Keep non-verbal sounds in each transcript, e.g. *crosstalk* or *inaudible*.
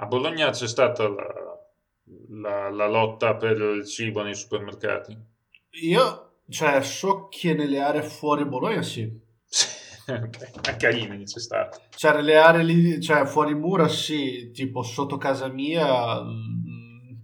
A Bologna c'è stata la, la, la lotta per il cibo nei supermercati? Io, cioè, so che nelle aree fuori Bologna sì. *laughs* okay. A Carini c'è stato. Cioè, nelle aree lì, cioè, fuori mura sì, tipo sotto casa mia... mm,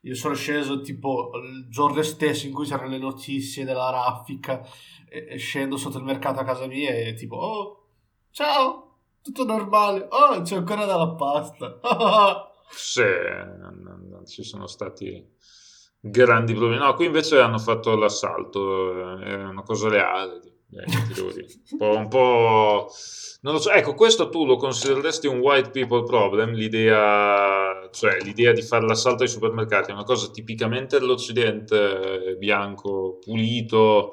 Io sono sceso tipo il giorno stesso in cui c'erano le notizie della raffica e, e scendo sotto il mercato a casa mia e tipo, oh, ciao, tutto normale, oh, c'è ancora della pasta. *laughs* Sì, non, non- ci sono stati grandi problemi. No, qui invece hanno fatto l'assalto, eh, è una cosa reale. eh. Un po', un po'- Non lo so, ecco, questo tu lo considereresti un white people problem, l'idea, cioè l'idea di fare l'assalto ai supermercati, è una cosa tipicamente dell'Occidente, eh, bianco, pulito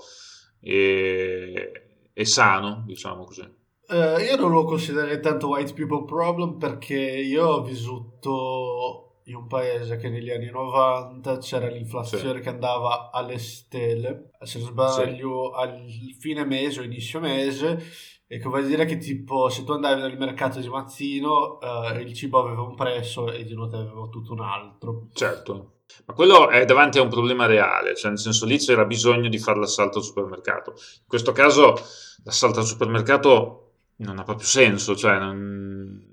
e, e sano, diciamo così. Eh, io non lo considererei tanto white people problem perché io ho vissuto in un paese che negli anni 90 c'era l'inflazione Sì. che andava alle stelle, se non sbaglio al fine mese o inizio mese, e che vuol dire che tipo se tu andavi nel mercato di mattino eh, il cibo aveva un prezzo e di notte aveva tutto un altro. Certo, ma quello è davanti a un problema reale, cioè nel senso lì c'era bisogno di fare l'assalto al supermercato. In questo caso l'assalto al supermercato non ha proprio senso, cioè non,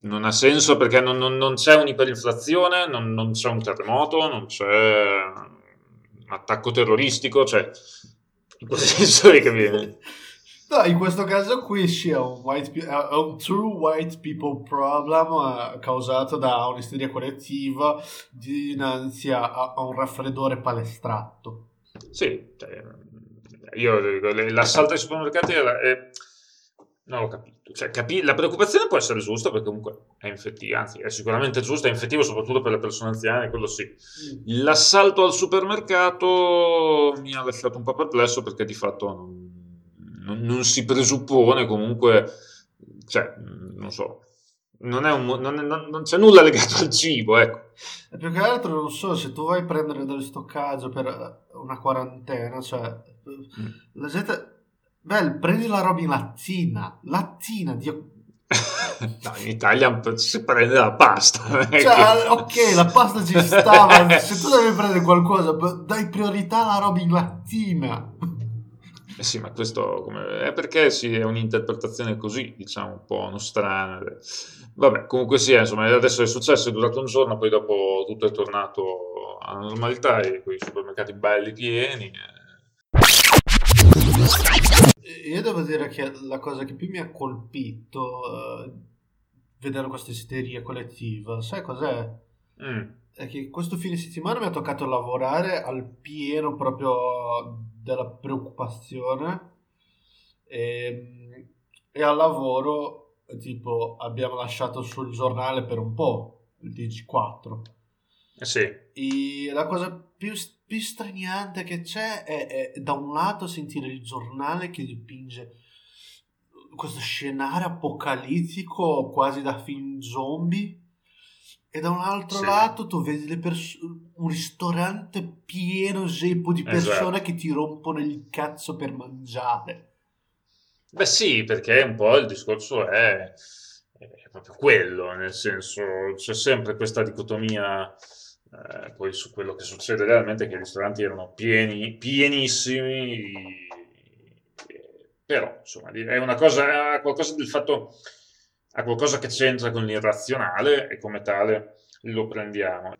non ha senso perché non, non- non c'è un'iperinflazione, non, non c'è un terremoto, non c'è un attacco terroristico, cioè in questo *laughs* senso che viene. No, in questo caso qui sì, è un, white è un true white people problem eh, causato da un'isteria collettiva dinanzi a, un raffreddore palestrato. Sì, cioè, io l'assalto ai supermercati è- non l'ho capito. Cioè, capi- la preoccupazione può essere giusta perché comunque è infettiva, anzi è sicuramente giusta, è infettivo soprattutto per le persone anziane, quello sì. L'assalto al supermercato mi ha lasciato un po' perplesso perché di fatto non, non- non si presuppone comunque, cioè, non so, non, è un non non- c'è nulla legato al cibo, ecco. E più che altro non so, se tu vai a prendere dello stoccaggio per una quarantena, cioè Mm. la gente... Beh, prendi la roba in lattina, lattina, Dio... *laughs* No, in Italia si prende la pasta. Cioè, che- ok, la pasta ci sta, ma se tu devi prendere qualcosa, dai priorità alla roba in lattina. Eh sì, ma questo come- è perché sì, è un'interpretazione così, diciamo, un po' nostrana. Vabbè, comunque sia, insomma, adesso è successo, è durato un giorno, poi dopo tutto è tornato alla normalità e quei supermercati belli pieni. eh. Io devo dire che la cosa che più mi ha colpito eh, vedere questa isteria collettiva, sai cos'è? Mm, È che questo fine settimana mi ha toccato lavorare al pieno proprio della preoccupazione e, e al lavoro tipo abbiamo lasciato sul giornale per un po', il TG4. eh sì, E la cosa più, più straniante che c'è è, è da un lato sentire il giornale che dipinge questo scenario apocalittico quasi da film zombie e da un altro Sì. lato tu vedi le pers- un ristorante pieno zeppo di persone Esatto. che ti rompono il cazzo per mangiare. Beh sì, perché un po' il discorso è, è proprio quello, nel senso c'è sempre questa dicotomia eh, poi su quello che succede realmente, che i ristoranti erano pieni, pienissimi, però insomma è una cosa, ha qualcosa del fatto, ha qualcosa che c'entra con l'irrazionale e come tale lo prendiamo.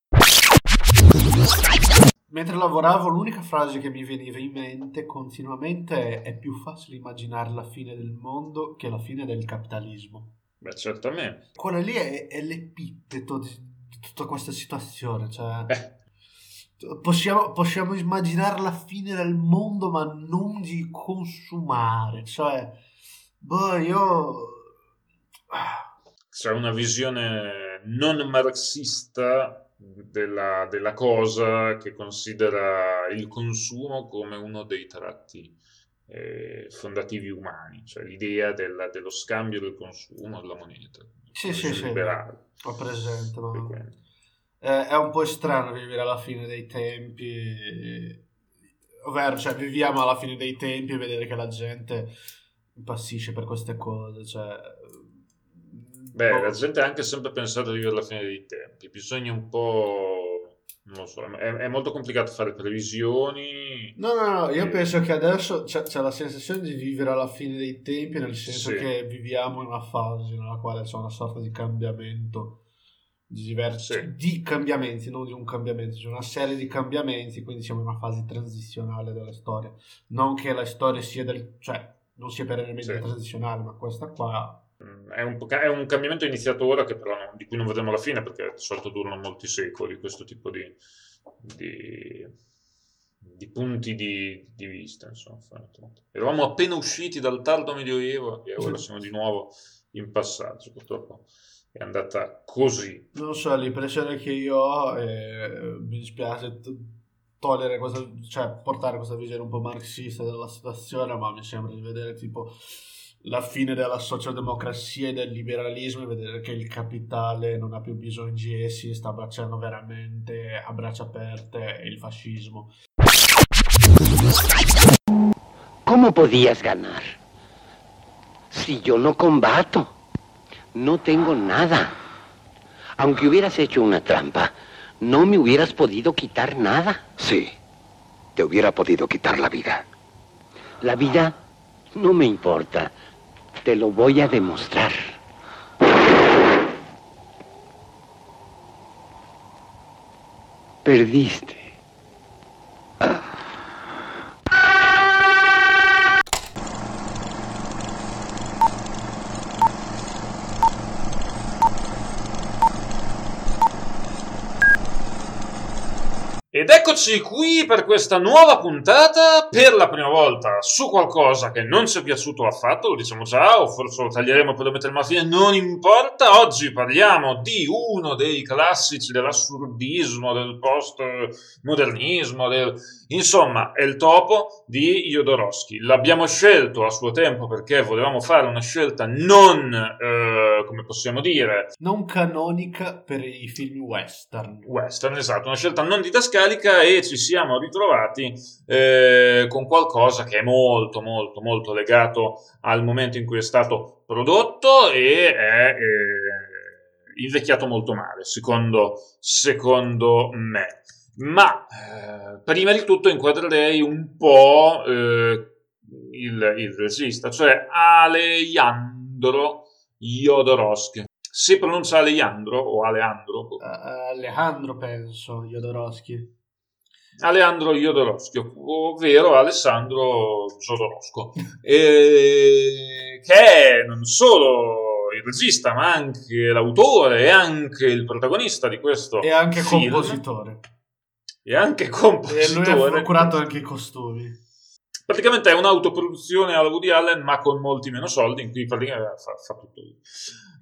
Mentre lavoravo, l'unica frase che mi veniva in mente continuamente è: è più facile immaginare la fine del mondo che la fine del capitalismo. Beh, certamente. Quella lì è, è l'epiteto di tutta questa situazione. Cioè, possiamo, possiamo immaginare la fine del mondo, ma non di consumare. Cioè, boh, io. c'è una visione non marxista della, della cosa che considera il consumo come uno dei tratti eh, fondativi umani, cioè l'idea della- dello scambio del consumo della moneta. Sì, sì, sì. liberale, Ho presente, ma. Eh, è un po' strano vivere alla fine dei tempi, ovvero, cioè, viviamo alla fine dei tempi e vedere che la gente impazzisce per queste cose, cioè, Beh, oh. la gente ha anche sempre pensato di vivere alla fine dei tempi, bisogna un po' non lo so, è, è, molto complicato fare previsioni. No, no, no, io e... penso che adesso c'è, c'è, la sensazione di vivere alla fine dei tempi, nel senso sì. che viviamo in una fase nella quale c'è una sorta di cambiamento di diversi sì. di cambiamenti, non di un cambiamento, c'è una serie di cambiamenti, quindi siamo in una fase transizionale della storia. Non che la storia sia del, cioè, non sia perennemente sì. transizionale, ma questa qua è un, è un, cambiamento iniziato ora che però non, di cui non vedremo la fine perché di solito durano molti secoli questo tipo di, di, di punti di, di, vista. Insomma. Eravamo appena usciti dal tardo medioevo e ora *laughs* siamo di nuovo in passaggio. Purtroppo è andata così. Non so, l'impressione che io ho, e mi dispiace togliere questa, cioè portare questa visione un po' marxista della situazione, ma mi sembra di vedere tipo la fine della socialdemocrazia e del liberalismo e vedere che il capitale non ha più bisogno di essi e sta abbracciando veramente a braccia aperte il fascismo. ¿Cómo podías ganar? Si yo no combato, no tengo nada. Aunque hubieras hecho una trampa, no me hubieras podido quitar nada. Sí, te hubiera podido quitar la vida. La vida no me importa. Te lo voy a demostrar. Perdiste. Ed eccoci qui per questa nuova puntata, per la prima volta, su qualcosa che non ci è piaciuto affatto, lo diciamo già, o forse lo taglieremo per mettere alla fine, non importa. Oggi parliamo di uno dei classici dell'assurdismo, del postmodernismo, del... insomma, è il topo di Jodorowsky. L'abbiamo scelto a suo tempo perché volevamo fare una scelta non, eh, come possiamo dire... Non canonica per i film western. Western, esatto, una scelta non didascalica e ci siamo ritrovati eh, con qualcosa che è molto molto molto legato al momento in cui è stato prodotto e è eh, invecchiato molto male secondo, secondo me ma eh, prima di tutto inquadrerei un po' eh, il, il regista cioè Alejandro Jodorowsky si pronuncia Alejandro o Aleandro? Uh, Alejandro penso, Jodorowsky. Alejandro Jodorowsky, ovvero Alessandro Jodorowsky, che è non solo il regista, ma anche l'autore e anche il protagonista di questo E anche film. compositore. E anche compositore. E lui ha procurato anche i costumi. Praticamente è un'autoproduzione alla Woody Allen, ma con molti meno soldi, in cui praticamente fa, fa tutto lui.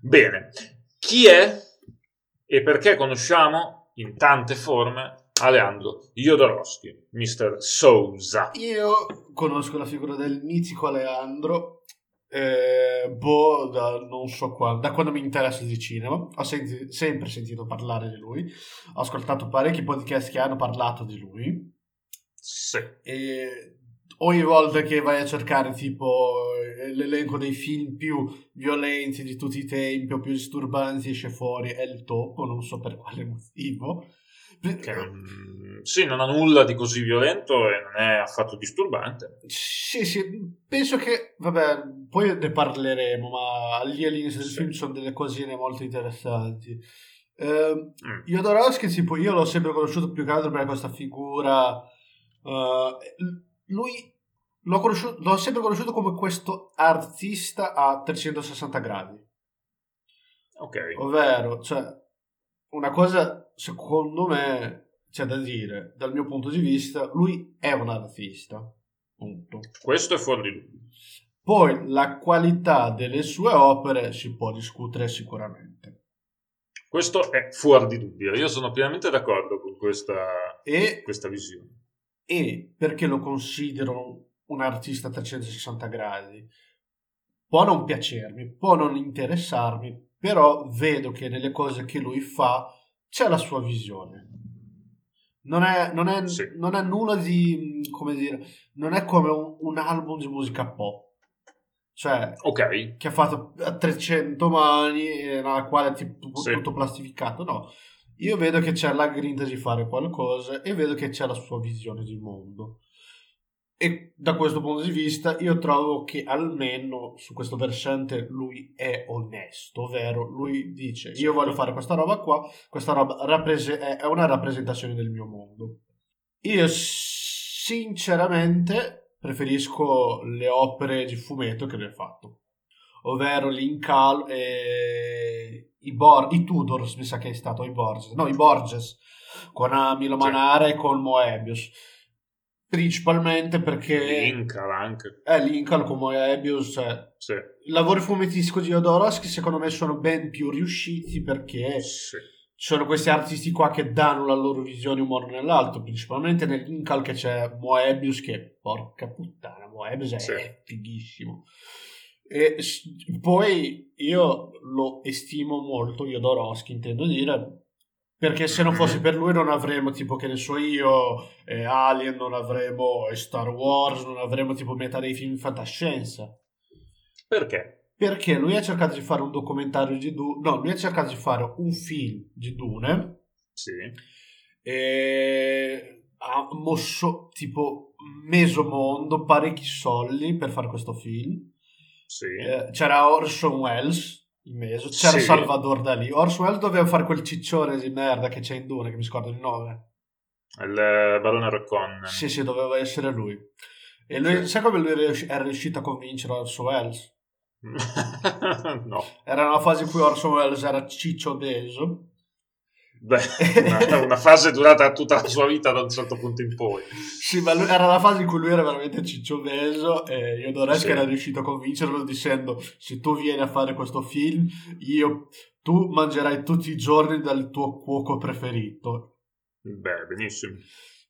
Bene, chi è e perché conosciamo in tante forme Aleandro Jodorowsky, Mr. Sousa. Io conosco la figura del mitico Aleandro, eh, boh, da non so quando, da quando mi interessa di cinema, ho senti- sempre sentito parlare di lui, ho ascoltato parecchi podcast che hanno parlato di lui. Sì. E ogni volta che vai a cercare tipo l'elenco dei film più violenti di tutti i tempi o più disturbanti esce fuori è il topo, non so per quale motivo. Che non, sì, non ha nulla di così violento e non è affatto disturbante. Sì, sì, penso che, vabbè, poi ne parleremo, ma lì all'inizio del sì. film sono delle cosine molto interessanti. Uh, mm. Jodorowsky, tipo, io l'ho sempre conosciuto più che altro per questa figura. Uh, lui l'ho, l'ho sempre conosciuto come questo artista a 360 gradi. Ok. Ovvero, cioè, una cosa secondo me c'è da dire, dal mio punto di vista, lui è un artista. Punto. Questo è fuori di dubbio. Poi la qualità delle sue opere si può discutere sicuramente. Questo è fuori di dubbio, io sono pienamente d'accordo con questa, e, questa visione. E perché lo considero un artista a 360 gradi? Può non piacermi, può non interessarmi, però vedo che nelle cose che lui fa c'è la sua visione. Non è, non è, sì. non è nulla di, come dire, non è come un, un album di musica pop. cioè Ok. che ha fatto a 300 mani, eh, nella quale è tipo Sì. tutto plastificato. No, io vedo che c'è la grinta di fare qualcosa e vedo che c'è la sua visione di mondo. E da questo punto di vista io trovo che almeno su questo versante lui è onesto, ovvero lui dice io voglio fare questa roba qua, questa roba rapprese- è una rappresentazione del mio mondo. Io sinceramente preferisco le opere di fumetto che lui ha fatto, ovvero l'Incal e i, Bor- i Tudors, mi sa che è stato, i Borges, no, i Borges, con Milo Sì. Manara e con Moebius. Principalmente perché Incal anche. è l'Incal con Moebius, cioè, Sì. i lavori fumettistici di Jodorowsky secondo me sono ben più riusciti perché Sì. sono questi artisti qua che danno la loro visione umore nell'altro, principalmente nell'Incal che c'è Moebius che, porca puttana, Moebius è Sì. fighissimo. E poi io lo estimo molto, Jodorowsky intendo dire, perché se non fosse per lui non avremo tipo che ne so io eh, Alien, non avremo eh, Star Wars, non avremo tipo metà dei film di fantascienza. Perché? Perché lui ha cercato di fare un documentario di Dune, no, lui ha cercato di fare un film di Dune Sì. e ha mosso tipo mezzo mondo, parecchi soldi per fare questo film. Sì. Eh, c'era Orson Welles in mezzo, c'era Sì. Salvador Dalì. Orson Welles doveva fare quel ciccione di merda che c'è in Dune, che mi scordo il nome. Il eh, barone Recon. Sì, sì, doveva essere lui. E lui, Sì. sai come lui è riuscito a convincere Orson Welles? *laughs* no. Era una fase in cui Orson Welles era ciccio obeso. Beh, una, una fase durata tutta la sua vita da un certo punto in poi. Sì, ma era la fase in cui lui era veramente ciccio obeso e Jodorowsky Sì. era riuscito a convincerlo dicendo se tu vieni a fare questo film, io, tu mangerai tutti i giorni dal tuo cuoco preferito. Beh, benissimo.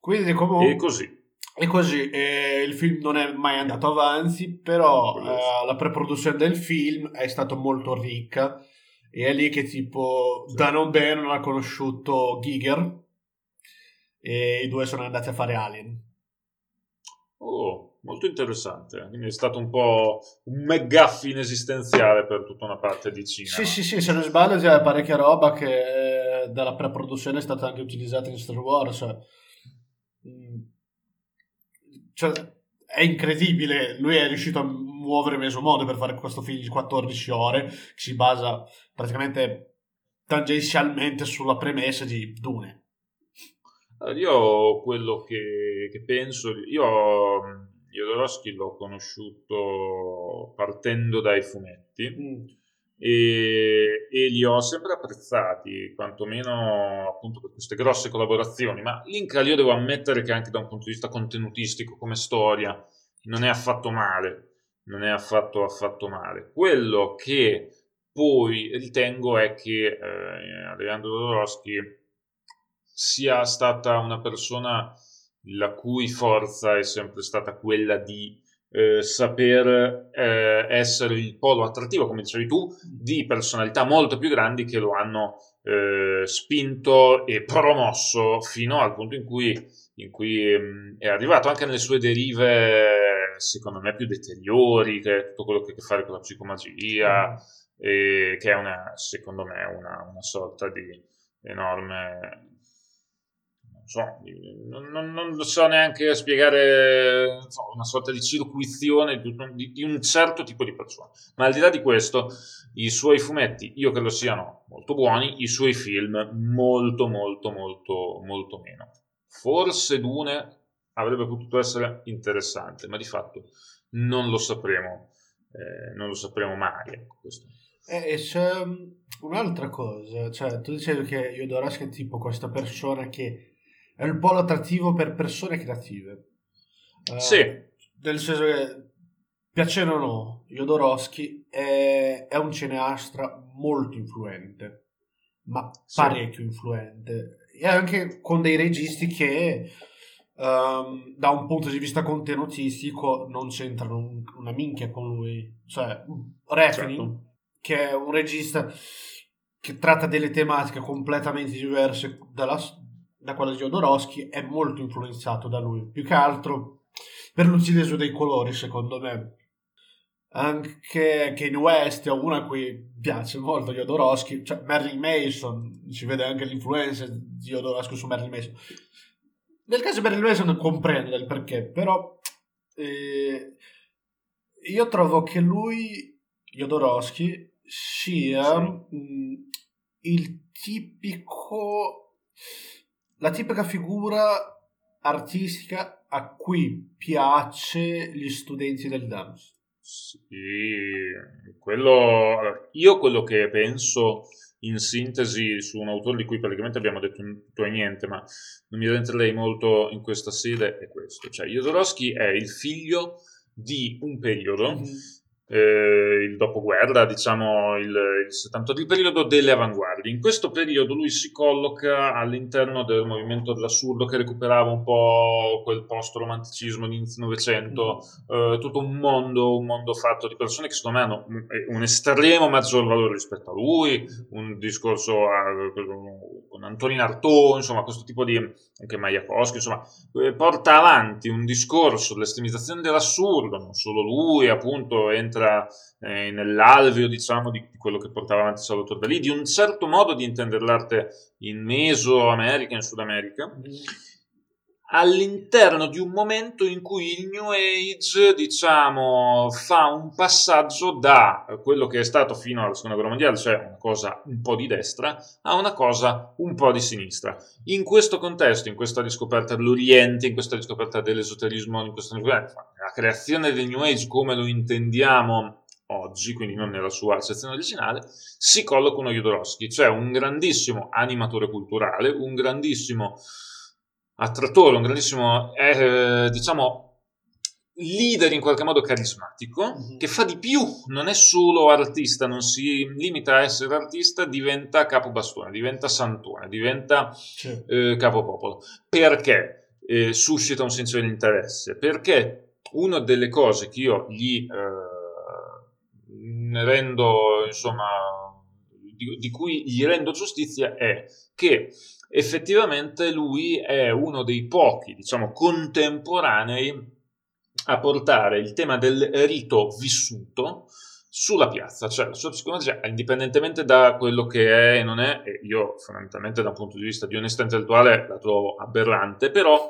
Quindi comunque... E così. E così, e il film non è mai andato avanti, però eh, la preproduzione del film è stata molto ricca e è lì che tipo Sì. da non bene non ha conosciuto Giger e i due sono andati a fare Alien. Oh, molto interessante. Quindi è stato un po' un McGuffin esistenziale per tutta una parte di cinema. Sì, sì, sì, se non sbaglio c'è parecchia roba che eh, dalla preproduzione è stata anche utilizzata in Star Wars. Mm. Cioè, è incredibile, lui è riuscito a muovere mezzo mondo per fare questo film di 14 ore che si basa praticamente tangenzialmente sulla premessa di Dune. Io quello che, che penso, io mh, Jodorowsky l'ho conosciuto partendo dai fumetti Mm. e, e li ho sempre apprezzati, quantomeno appunto per queste grosse collaborazioni, ma l'Incal io devo ammettere che anche da un punto di vista contenutistico, come storia, non è affatto male, non è affatto, affatto male. Quello che poi ritengo è che eh, Alejandro Jodorowsky sia stata una persona la cui forza è sempre stata quella di eh, saper eh, essere il polo attrattivo, come dicevi tu, di personalità molto più grandi che lo hanno eh, spinto e promosso fino al punto in cui, in cui ehm, è arrivato anche nelle sue derive, secondo me, più deteriori, che è tutto quello che ha a che fare con la psicomagia, e che è una, secondo me una, una sorta di enorme non so, non, non- non so neanche spiegare so, una sorta di circuizione di, di- di un certo tipo di persona. Ma al di là di questo i suoi fumetti io credo siano molto buoni i suoi film molto molto molto molto meno. Forse Dune avrebbe potuto essere interessante ma di fatto non lo sapremo eh, non lo sapremo mai ecco, questo. E, e c'è mm, un'altra cosa, cioè tu dicevi che Jodorowsky è tipo questa persona che è il polo attrattivo per persone creative. Eh, Sì. Nel senso che, piacendo o no, Jodorowsky è, è un cineasta molto influente, ma Sì. parecchio influente. E anche con dei registi che ehm, da un punto di vista contenutistico non c'entrano un- una minchia con lui. Cioè, Refnin, Certo. che è un regista che tratta delle tematiche completamente diverse dalla- da quella di Jodorowsky, è molto influenzato da lui. Più che altro per l'utilizzo dei colori, secondo me. anche Kanye West è uno a cui piace molto Jodorowsky, cioè Marilyn Mason, si vede anche l'influenza di Jodorowsky su Marilyn Mason. Nel caso di Marilyn Mason comprendo il perché, però eh, io trovo che lui, Jodorowsky, sia sì. mh, il tipico la tipica figura artistica a cui piace gli studenti del dance. Sì, quello, io quello che penso in sintesi su un autore di cui praticamente abbiamo detto tutto e niente, ma non mi addentrerei molto in questa sede, è questo. Cioè, Jodorowsky è il figlio di un periodo mm-hmm eh, il dopoguerra, diciamo il, il 70, il periodo delle avanguardie. In questo periodo lui si colloca all'interno del movimento dell'assurdo che recuperava un po' quel post-romanticismo di inizio Novecento, mm. eh, tutto un mondo, un mondo fatto di persone che secondo me hanno un, un estremo maggior valore rispetto a lui, un discorso a, con Antonin Artaud, insomma questo tipo di, anche Majakowski, insomma, eh, porta avanti un discorso dell'estremizzazione dell'assurdo, non solo lui appunto entra eh, nell'alveo diciamo di, quello che portava avanti Salvatore Dalì, di un certo modo di intendere l'arte in Mesoamerica, in Sud America, all'interno di un momento in cui il New Age, diciamo, fa un passaggio da quello che è stato fino alla seconda guerra mondiale, cioè una cosa un po' di destra, a una cosa un po' di sinistra. In questo contesto, in questa riscoperta dell'Oriente, in questa riscoperta dell'esoterismo, in questa la creazione del New Age come lo intendiamo oggi, quindi non nella sua accezione originale, si colloca uno Jodorowsky, cioè un grandissimo animatore culturale, un grandissimo attrattore, un grandissimo, eh, diciamo, leader in qualche modo carismatico, mm-hmm. che fa di più, non è solo artista, non si limita a essere artista, diventa capobastone, diventa santone, diventa certo. eh, capopopolo. Perché eh, suscita un senso di interesse? Perché una delle cose che io gli eh, rendo, insomma, di, di cui gli rendo giustizia è che effettivamente lui è uno dei pochi, diciamo, contemporanei a portare il tema del rito vissuto sulla piazza, cioè la sua psicologia, indipendentemente da quello che è e non è, e io fondamentalmente da un punto di vista di onestà intellettuale la trovo aberrante, però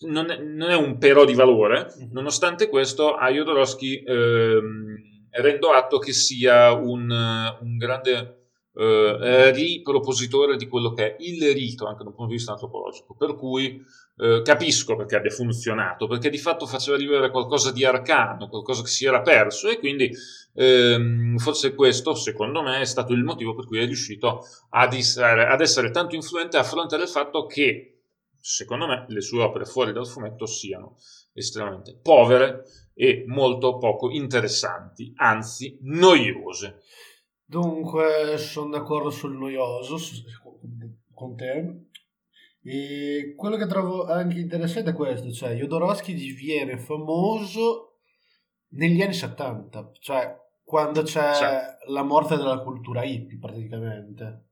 non è, non è un però di valore, mm-hmm. nonostante questo a Jodorowsky ehm, rendo atto che sia un, un grande eh, ripropositore di quello che è il rito anche da un punto di vista antropologico, per cui eh, capisco perché abbia funzionato, perché di fatto faceva rivivere qualcosa di arcano, qualcosa che si era perso e quindi ehm, forse questo, secondo me, è stato il motivo per cui è riuscito ad essere, ad essere tanto influente a fronte del fatto che, secondo me, le sue opere fuori dal fumetto siano estremamente povere e molto poco interessanti, anzi noiose. Dunque, sono d'accordo sul noioso con te. E quello che trovo anche interessante è questo, cioè Jodorowsky diviene famoso negli anni 70, cioè quando c'è sì. la morte della cultura hippie praticamente.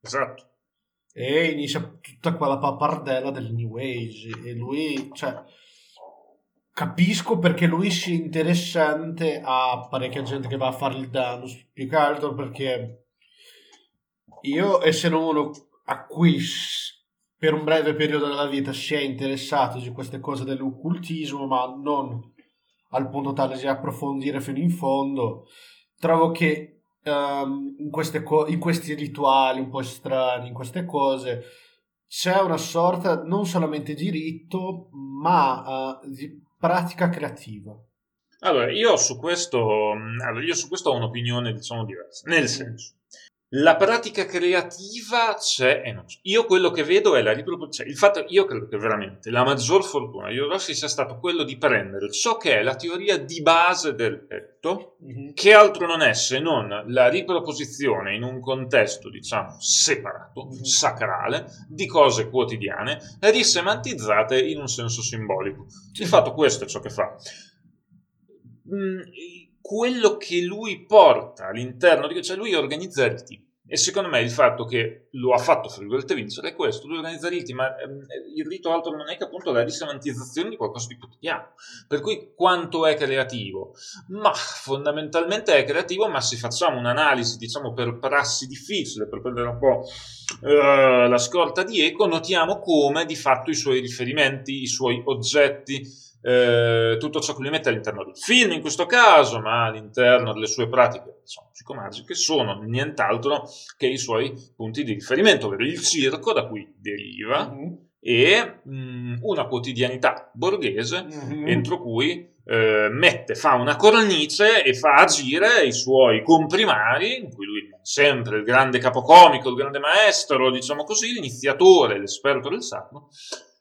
Esatto. E inizia tutta quella pappardella del New Age e lui, cioè, capisco perché lui sia interessante a parecchia gente che va a fare il danno, più che altro perché io essendo uno a cui per un breve periodo della vita si è interessato di queste cose dell'occultismo, ma non al punto tale di approfondire fino in fondo, trovo che um, in, co- in questi rituali un po' strani, in queste cose, c'è una sorta non solamente di rito, ma uh, di pratica creativa? Allora, io su questo, mm, allora, io su questo ho un'opinione, diciamo, diversa. Nel senso, la pratica creativa c'è e non c'è. Io quello che vedo è la riproposizione. Il fatto, io credo che veramente la maggior fortuna di Rossi sia stato quello di prendere ciò che è la teoria di base del petto, mm-hmm. che altro non è se non la riproposizione in un contesto, diciamo, separato, mm-hmm. sacrale, di cose quotidiane, risemantizzate in un senso simbolico. Di fatto questo è ciò che fa. Mm, quello che lui porta all'interno di cioè lui organizza riti E secondo me il fatto che lo ha fatto, fra vincere è questo, lui organizza riti, ma ehm, il rito altro non è che appunto la risemantizzazione di qualcosa di quotidiano. Per cui quanto è creativo? Ma fondamentalmente è creativo, ma se facciamo un'analisi, diciamo, per prassi difficile, per prendere un po' eh, la scorta di eco, notiamo come di fatto i suoi riferimenti, i suoi oggetti, eh, tutto ciò che lui mette all'interno del film in questo caso, ma all'interno delle sue pratiche diciamo, psicomagiche, sono nient'altro che i suoi punti di riferimento, ovvero il circo da cui deriva mm-hmm. e mh, mm, una quotidianità borghese mm-hmm. entro cui eh, mette, fa una cornice e fa agire i suoi comprimari, in cui lui è sempre il grande capocomico, il grande maestro, diciamo così, l'iniziatore, l'esperto del sacro,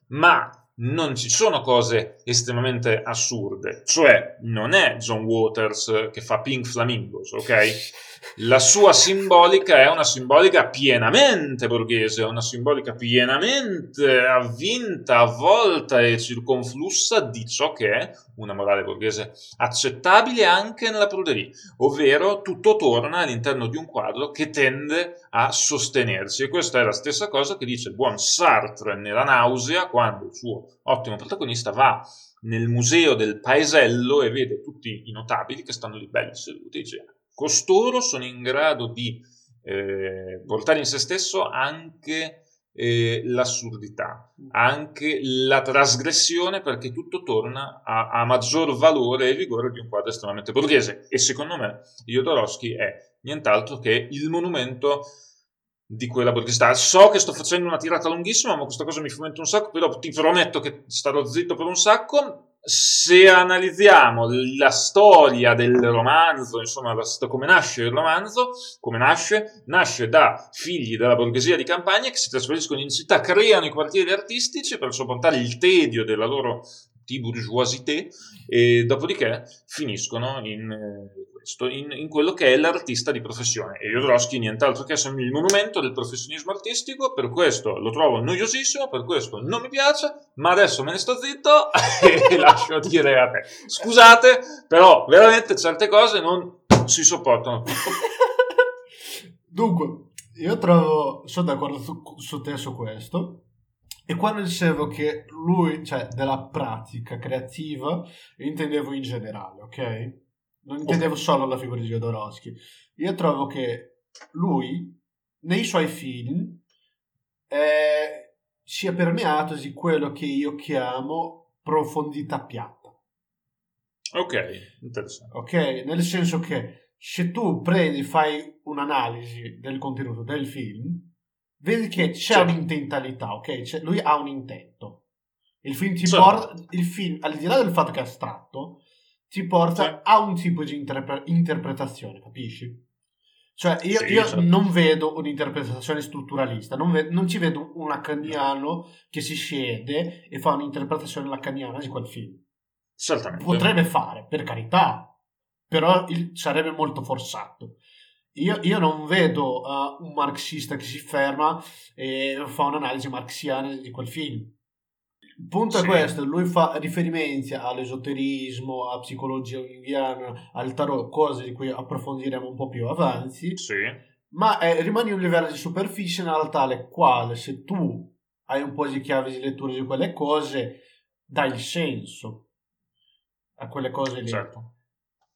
ma non ci sono cose estremamente assurde, cioè non è John Waters che fa Pink Flamingos, ok? *laughs* La sua simbolica è una simbolica pienamente borghese, una simbolica pienamente avvinta, avvolta e circonflussa di ciò che è una morale borghese accettabile anche nella pruderia, ovvero tutto torna all'interno di un quadro che tende a sostenersi. E questa è la stessa cosa che dice il buon Sartre nella nausea quando il suo ottimo protagonista va nel museo del paesello e vede tutti i notabili che stanno lì belli seduti e dice costoro sono in grado di eh, portare in se stesso anche eh, l'assurdità, anche la trasgressione, perché tutto torna a, a, maggior valore e vigore di un quadro estremamente borghese. E secondo me Jodorowsky è nient'altro che il monumento di quella borghesità. So che sto facendo una tirata lunghissima, ma questa cosa mi fomenta un sacco, però ti prometto che starò zitto per un sacco se analizziamo la storia del romanzo, insomma, come nasce il romanzo, come nasce? Nasce da figli della borghesia di campagna che si trasferiscono in città, creano i quartieri artistici per sopportare il tedio della loro di bourgeoisité e dopodiché finiscono in, eh, questo, in, in, quello che è l'artista di professione. E Jodorowsky nient'altro che il monumento del professionismo artistico, per questo lo trovo noiosissimo, per questo non mi piace, ma adesso me ne sto zitto *laughs* e *laughs* lascio dire a te. Scusate, però veramente certe cose non si sopportano. *laughs* Dunque, io trovo, sono d'accordo su, su te su questo. E quando dicevo che lui, cioè della pratica creativa, intendevo in generale, ok? Non intendevo solo la figura di Jodorowsky. Io trovo che lui, nei suoi film, eh, sia permeato di quello che io chiamo profondità piatta. Ok, interessante. Ok, nel senso che se tu prendi, fai un'analisi del contenuto del film, vedi che c'è certo. un'intentalità, ok? C'è, lui ha un intento. Il film ti certo. porta, il film, al di là del fatto che è astratto, ti porta sì. a un tipo di interpre- interpretazione, capisci? Cioè, io, sì, io certo. non vedo un'interpretazione strutturalista, non, ve- non, ci vedo un lacaniano che si siede e fa un'interpretazione lacaniana di quel film. Certamente. Potrebbe fare, per carità, però il, sarebbe molto forzato. Io, io non vedo uh, un marxista che si ferma e fa un'analisi marxiana di quel film. Il punto sì. è questo, lui fa riferimenti all'esoterismo, a psicologia jungiana, al tarot, cose di cui approfondiremo un po' più avanti, sì. ma eh, rimani a un livello di superficie nella tale quale se tu hai un po' di chiave di lettura di quelle cose, dai il senso a quelle cose lì. Certo.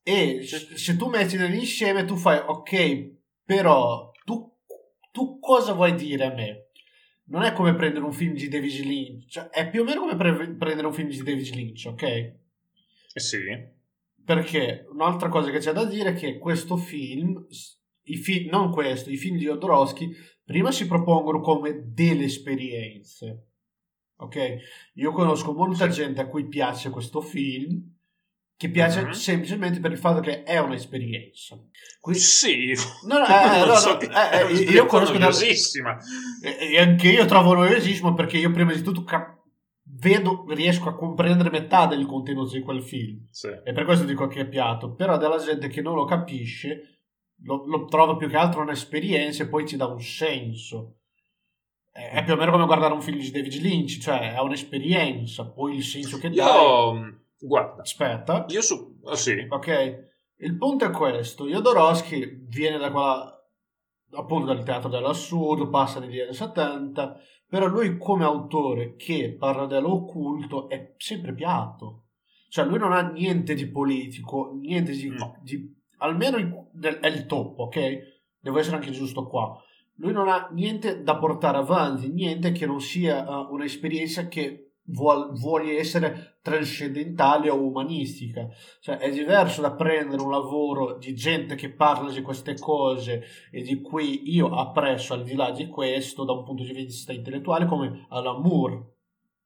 E se tu metti nell'insieme tu fai ok, però tu, tu cosa vuoi dire a me? non è come prendere un film di David Lynch, cioè, è più o meno come pre- prendere un film di David Lynch, ok? Eh sì. Perché un'altra cosa che c'è da dire è che questo film, i fi- non questo, i film di Jodorowsky, prima si propongono come delle esperienze, ok? Io conosco molta sì. gente a cui piace questo film, che piace uh-huh. semplicemente per il fatto che è un'esperienza. Quindi, sì, no, no, *laughs* eh, no, so eh, eh, io conosco noiosissima. E, e anche io trovo noiosissimo perché io prima di tutto cap- vedo, riesco a comprendere metà del contenuto di quel film. Sì. E per questo dico che è piatto. Però della gente che non lo capisce, lo, lo trova più che altro un'esperienza e poi ti dà un senso. È più o meno come guardare un film di David Lynch, cioè è un'esperienza, poi il senso che dà. Io Guarda, aspetta. Io su... Oh, sì. Ok, il punto è questo. Jodorowsky viene da quella appunto dal teatro dell'assurdo, passa negli anni 70, però lui come autore che parla dell'occulto è sempre piatto. Cioè lui non ha niente di politico, niente di... No. di almeno il- è il top, ok? Devo essere anche giusto qua. Lui non ha niente da portare avanti, niente che non sia uh, un'esperienza che vuol, vuole essere trascendentale o umanistica. Cioè, è diverso da prendere un lavoro di gente che parla di queste cose e di cui io apprezzo al di là di questo da un punto di vista intellettuale come Alan Moore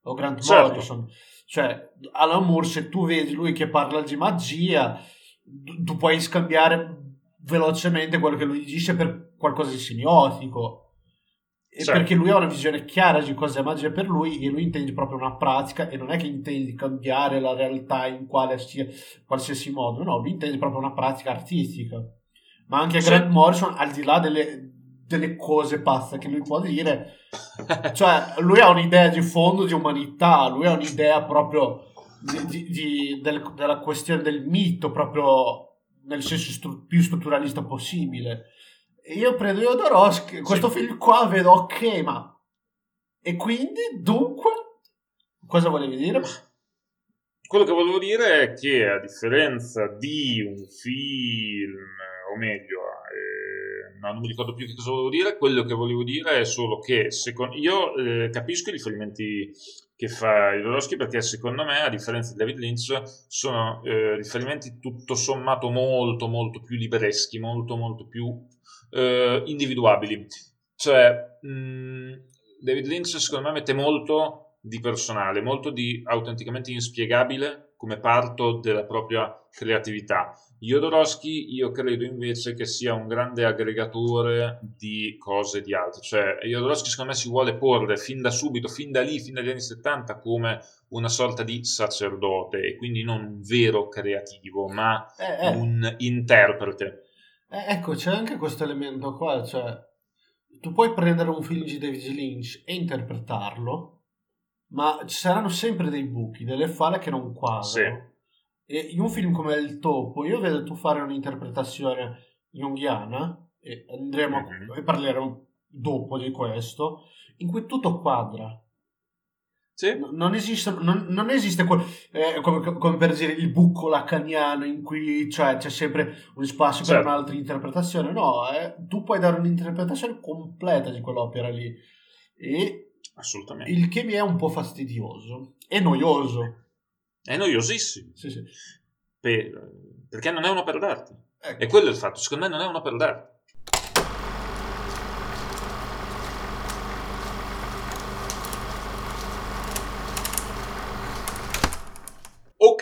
o Grant Certo. Morrison. Cioè, Alan Moore, se tu vedi lui che parla di magia, tu tu puoi scambiare velocemente quello che lui dice per qualcosa di semiotico. E Certo. Perché lui ha una visione chiara di cosa è magia per lui e lui intende proprio una pratica e non è che intende cambiare la realtà in quale sia, qualsiasi modo, no, lui intende proprio una pratica artistica. Ma anche Sì. Grant Morrison, al di là delle, delle cose pazze che lui può dire, *laughs* cioè lui ha un'idea di fondo di umanità, lui ha un'idea proprio di- di- di- del- della questione del mito, proprio nel senso stru- più strutturalista possibile. E io prendo Jodorowsky, questo film qua vedo ok, ma... E quindi, dunque, cosa volevi dire? Quello che volevo dire è che a differenza di un film, o meglio, eh, no, non mi ricordo più che cosa volevo dire, quello che volevo dire è solo che secondo, io eh, capisco i riferimenti che fa Jodorowsky perché secondo me, a differenza di David Lynch, sono eh, riferimenti tutto sommato molto molto più libreschi, molto molto più eh, individuabili. Cioè, mh, David Lynch secondo me mette molto di personale, molto di autenticamente inspiegabile come parto della propria creatività. Jodorowsky io credo invece che sia un grande aggregatore di cose di altri, cioè Jodorowsky secondo me si vuole porre fin da subito, fin da lì, fin dagli anni 70 come una sorta di sacerdote e quindi non un vero creativo, ma Eh, eh. un interprete. Eh, ecco, c'è anche questo elemento qua, cioè tu puoi prendere un film di David Lynch e interpretarlo, ma ci saranno sempre dei buchi, delle falle che non quadrano. Sì. E in un film come Il Topo, io vedo tu fare un'interpretazione junghiana, e andremo a- Mhm. e parleremo dopo di questo, in cui tutto quadra. Sì? No- Non esiste, non, non esiste quel- eh, come, come per dire il buco lacaniano in cui cioè, c'è sempre un spazio per Certo. un'altra interpretazione. No, eh, tu puoi dare un'interpretazione completa di quell'opera lì. E Assolutamente. il che mi è un po' fastidioso e noioso. È noiosissimo. Sì, sì. per- perché non è un'opera d'arte. Ecco. E quello è il fatto, secondo me non è un'opera d'arte.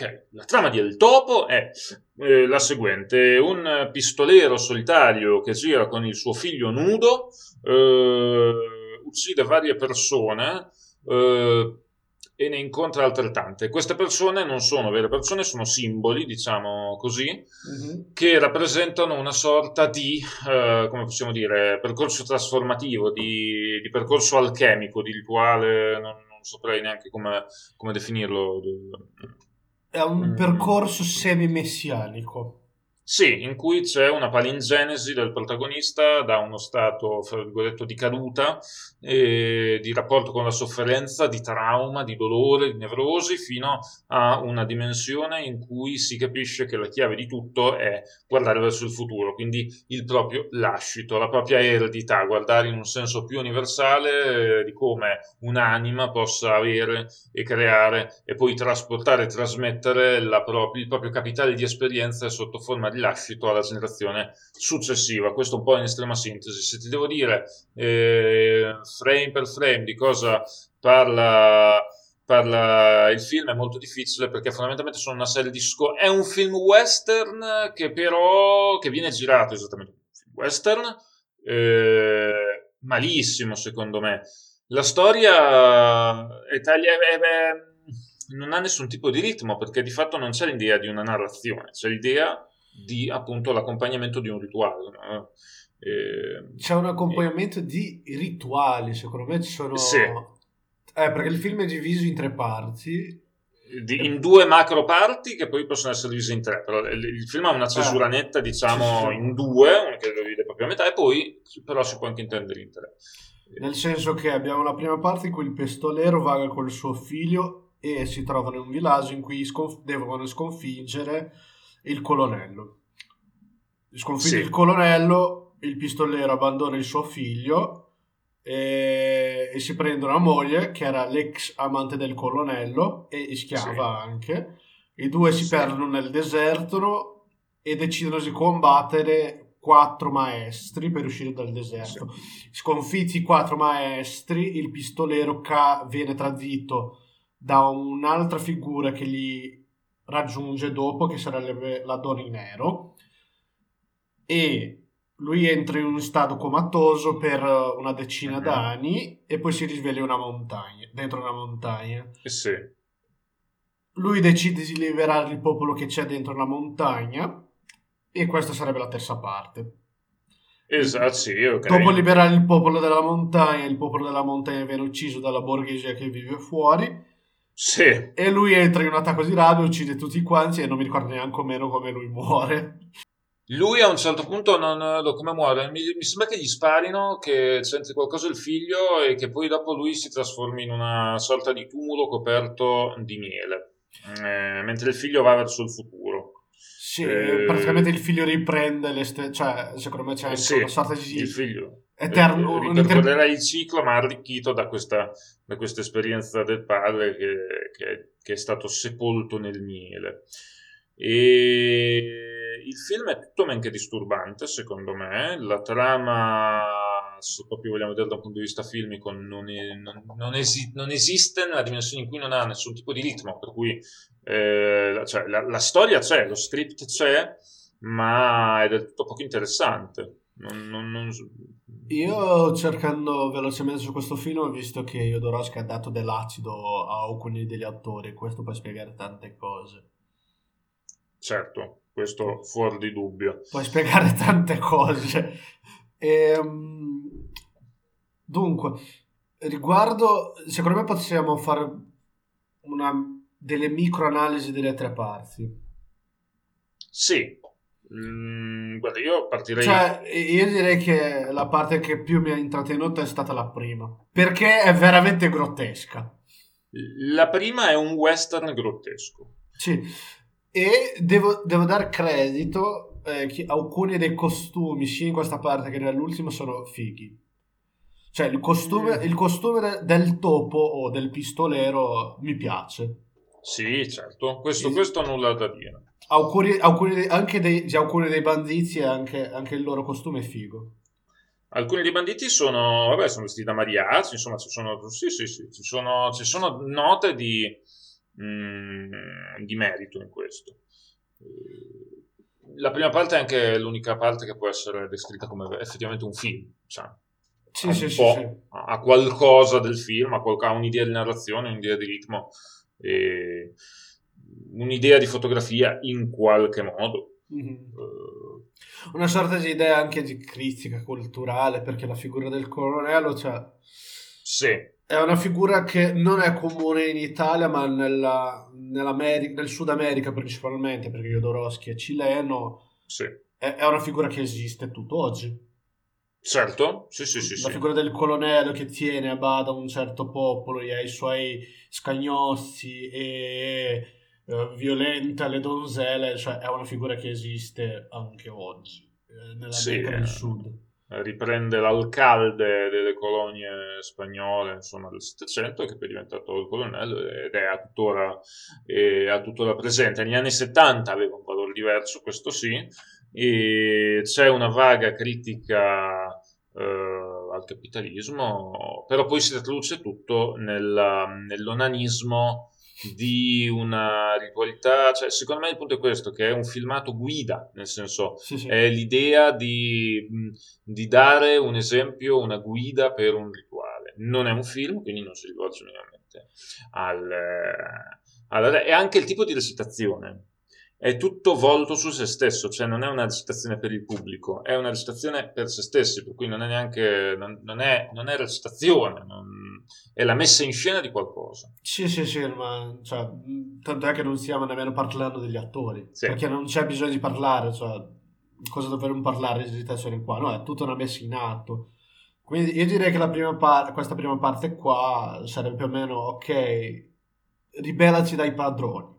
Ok, la trama di El Topo è eh, la seguente: un pistolero solitario che gira con il suo figlio nudo, eh, uccide varie persone eh, e ne incontra altrettante. Queste persone non sono vere persone, sono simboli, diciamo così, Mhm. che rappresentano una sorta di, eh, come possiamo dire, percorso trasformativo, di, di percorso alchemico, di rituale, non, non saprei neanche come, come definirlo. È un Mm. percorso semi-messianico. Sì, in cui c'è una palingenesi del protagonista da uno stato, fra virgolette, di caduta, e di rapporto con la sofferenza, di trauma, di dolore, di nevrosi, fino a una dimensione in cui si capisce che la chiave di tutto è guardare verso il futuro, quindi il proprio lascito, la propria eredità, guardare in un senso più universale eh, di come un'anima possa avere e creare e poi trasportare e trasmettere propria- il proprio capitale di esperienze sotto forma di lascito alla generazione successiva. Questo un po' in estrema sintesi. Se ti devo dire eh, frame per frame di cosa parla, parla il film è molto difficile perché fondamentalmente sono una serie di sco- è un film western che però che viene girato esattamente western eh, malissimo secondo me la storia è taglia- è- non ha nessun tipo di ritmo perché di fatto non c'è l'idea di una narrazione, c'è l'idea di appunto l'accompagnamento di un rituale. no? Eh, C'è un accompagnamento di rituali, secondo me ci sono... Sì. Eh, perché il film è diviso in tre parti di, in due macro parti che poi possono essere divise in tre. Però il, il film ha una cesura Eh. netta, diciamo, in due, che lo divide proprio a metà, e poi però si può anche intendere in tre. Nel senso che abbiamo la prima parte in cui il pistolero vaga col suo figlio e si trovano in un villaggio in cui sconf- devono sconfiggere il colonnello. Sconfigge Sì. il colonnello, il pistolero abbandona il suo figlio e, e si prende una moglie che era l'ex amante del colonnello e schiava anche. I due si Sì. perdono nel deserto e decidono di combattere quattro maestri per uscire dal deserto. Sconfitti i quattro maestri, il pistolero ca- viene tradito da un'altra figura che gli raggiunge dopo, che sarebbe la donna in nero, e lui entra in un stato comatoso per eh, una decina Mhm. d'anni e poi si risveglia una montagna, dentro una montagna. Eh sì. Lui decide di liberare il popolo che c'è dentro la montagna e questa sarebbe la terza parte. Esatto, sì, ok. Dopo liberare il popolo della montagna, il popolo della montagna viene ucciso dalla borghesia che vive fuori Sì, e lui entra in un attacco di rabbia, uccide tutti quanti e non mi ricordo neanche meno come lui muore. Lui a un certo punto non come muore. Mi, mi sembra che gli sparino, che sente qualcosa il figlio e che poi dopo lui si trasformi in una sorta di cumulo coperto di miele. Eh, mentre il figlio va verso il futuro. Sì, Eh, praticamente il figlio riprende le ste- cioè secondo me c'è Eh sì, una sorta di il figlio eterno ripercorrerà il ciclo, ma arricchito da questa, da questa esperienza del padre che, che- che è stato sepolto nel miele. E il film è tutto men che disturbante, secondo me. La trama, se proprio vogliamo vedere da un punto di vista filmico, non, è- non- non esi- non esiste nella dimensione in cui non ha nessun tipo di ritmo. Per cui eh, la- cioè, la, la storia c'è, lo script c'è, ma è del tutto poco interessante. Non- non- non- Io cercando velocemente su questo film ho visto che Jodorowsky ha dato dell'acido a alcuni degli attori, questo può spiegare tante cose. Certo, questo fuori di dubbio. Puoi spiegare *laughs* tante cose. Ehm, dunque, riguardo, secondo me possiamo fare una, delle microanalisi delle tre parti. Sì, Mm, guarda, io partirei... Cioè, io direi che la parte che più mi ha intrattenuto è stata la prima, perché è veramente grottesca. La prima è un western grottesco. Sì, e devo, devo dar credito eh, che alcuni dei costumi, sia in questa parte che nell'ultima, sono fighi. Cioè, il costume, Mm. il costume del topo o del pistolero mi piace. Sì, certo, questo, Sì. questo nulla da dire. Alcuni dei- anche dei, di alcuni dei banditi e anche, anche il loro costume è figo. Alcuni dei banditi sono, vabbè, sono vestiti da mariachi, insomma, ci sono, sì, sì, sì, ci sono, ci sono note di, mm, di merito in questo. La prima parte è anche l'unica parte che può essere descritta come effettivamente un film, cioè, Sì, ha sì, sì, ha qualcosa del film, ha, qual- ha un'idea di narrazione, un'idea di ritmo, e un'idea di fotografia in qualche modo. Mhm. Eh, Una sorta di idea anche di critica culturale, perché la figura del colonnello, cioè, sì, È una figura che non è comune in Italia, ma nella, nel Sud America principalmente, perché Jodorowsky è cileno, sì. è, è una figura che esiste tutt'oggi. Certo, sì, sì, sì, La sì. figura del colonnello che tiene a bada un certo popolo e ai suoi scagnozzi e eh, violenta le donzelle, cioè è una figura che esiste anche oggi, eh, nell'America Sì, del eh. Sud. riprende l'alcalde delle colonie spagnole insomma, del Settecento che poi è diventato il colonnello ed è tuttora, è tuttora presente. Negli anni 70 aveva un valore diverso, questo sì, e c'è una vaga critica eh, al capitalismo, però poi si traduce tutto nella- nell'onanismo di una ritualità, cioè secondo me il punto è questo, che è un filmato guida, nel senso Sì, sì. è l'idea di, di dare un esempio, una guida per un rituale. Non è un film, quindi non si rivolge minimamente al... eh, alla- è anche il tipo di recitazione. È tutto volto su se stesso, cioè non è una recitazione per il pubblico, è una recitazione per se stessi, per cui non è neanche, non, non è, non è recitazione, non- è la messa in scena di qualcosa. Sì, sì, sì, ma cioè, tanto è che non stiamo nemmeno parlando degli attori, Sì. perché non c'è bisogno di parlare, cioè, cosa dovremmo parlare di recitazione qua? No, è tutta una messa in atto. Quindi io direi che la prima par- questa prima parte qua sarebbe più o meno, ok, ribellati dai padroni.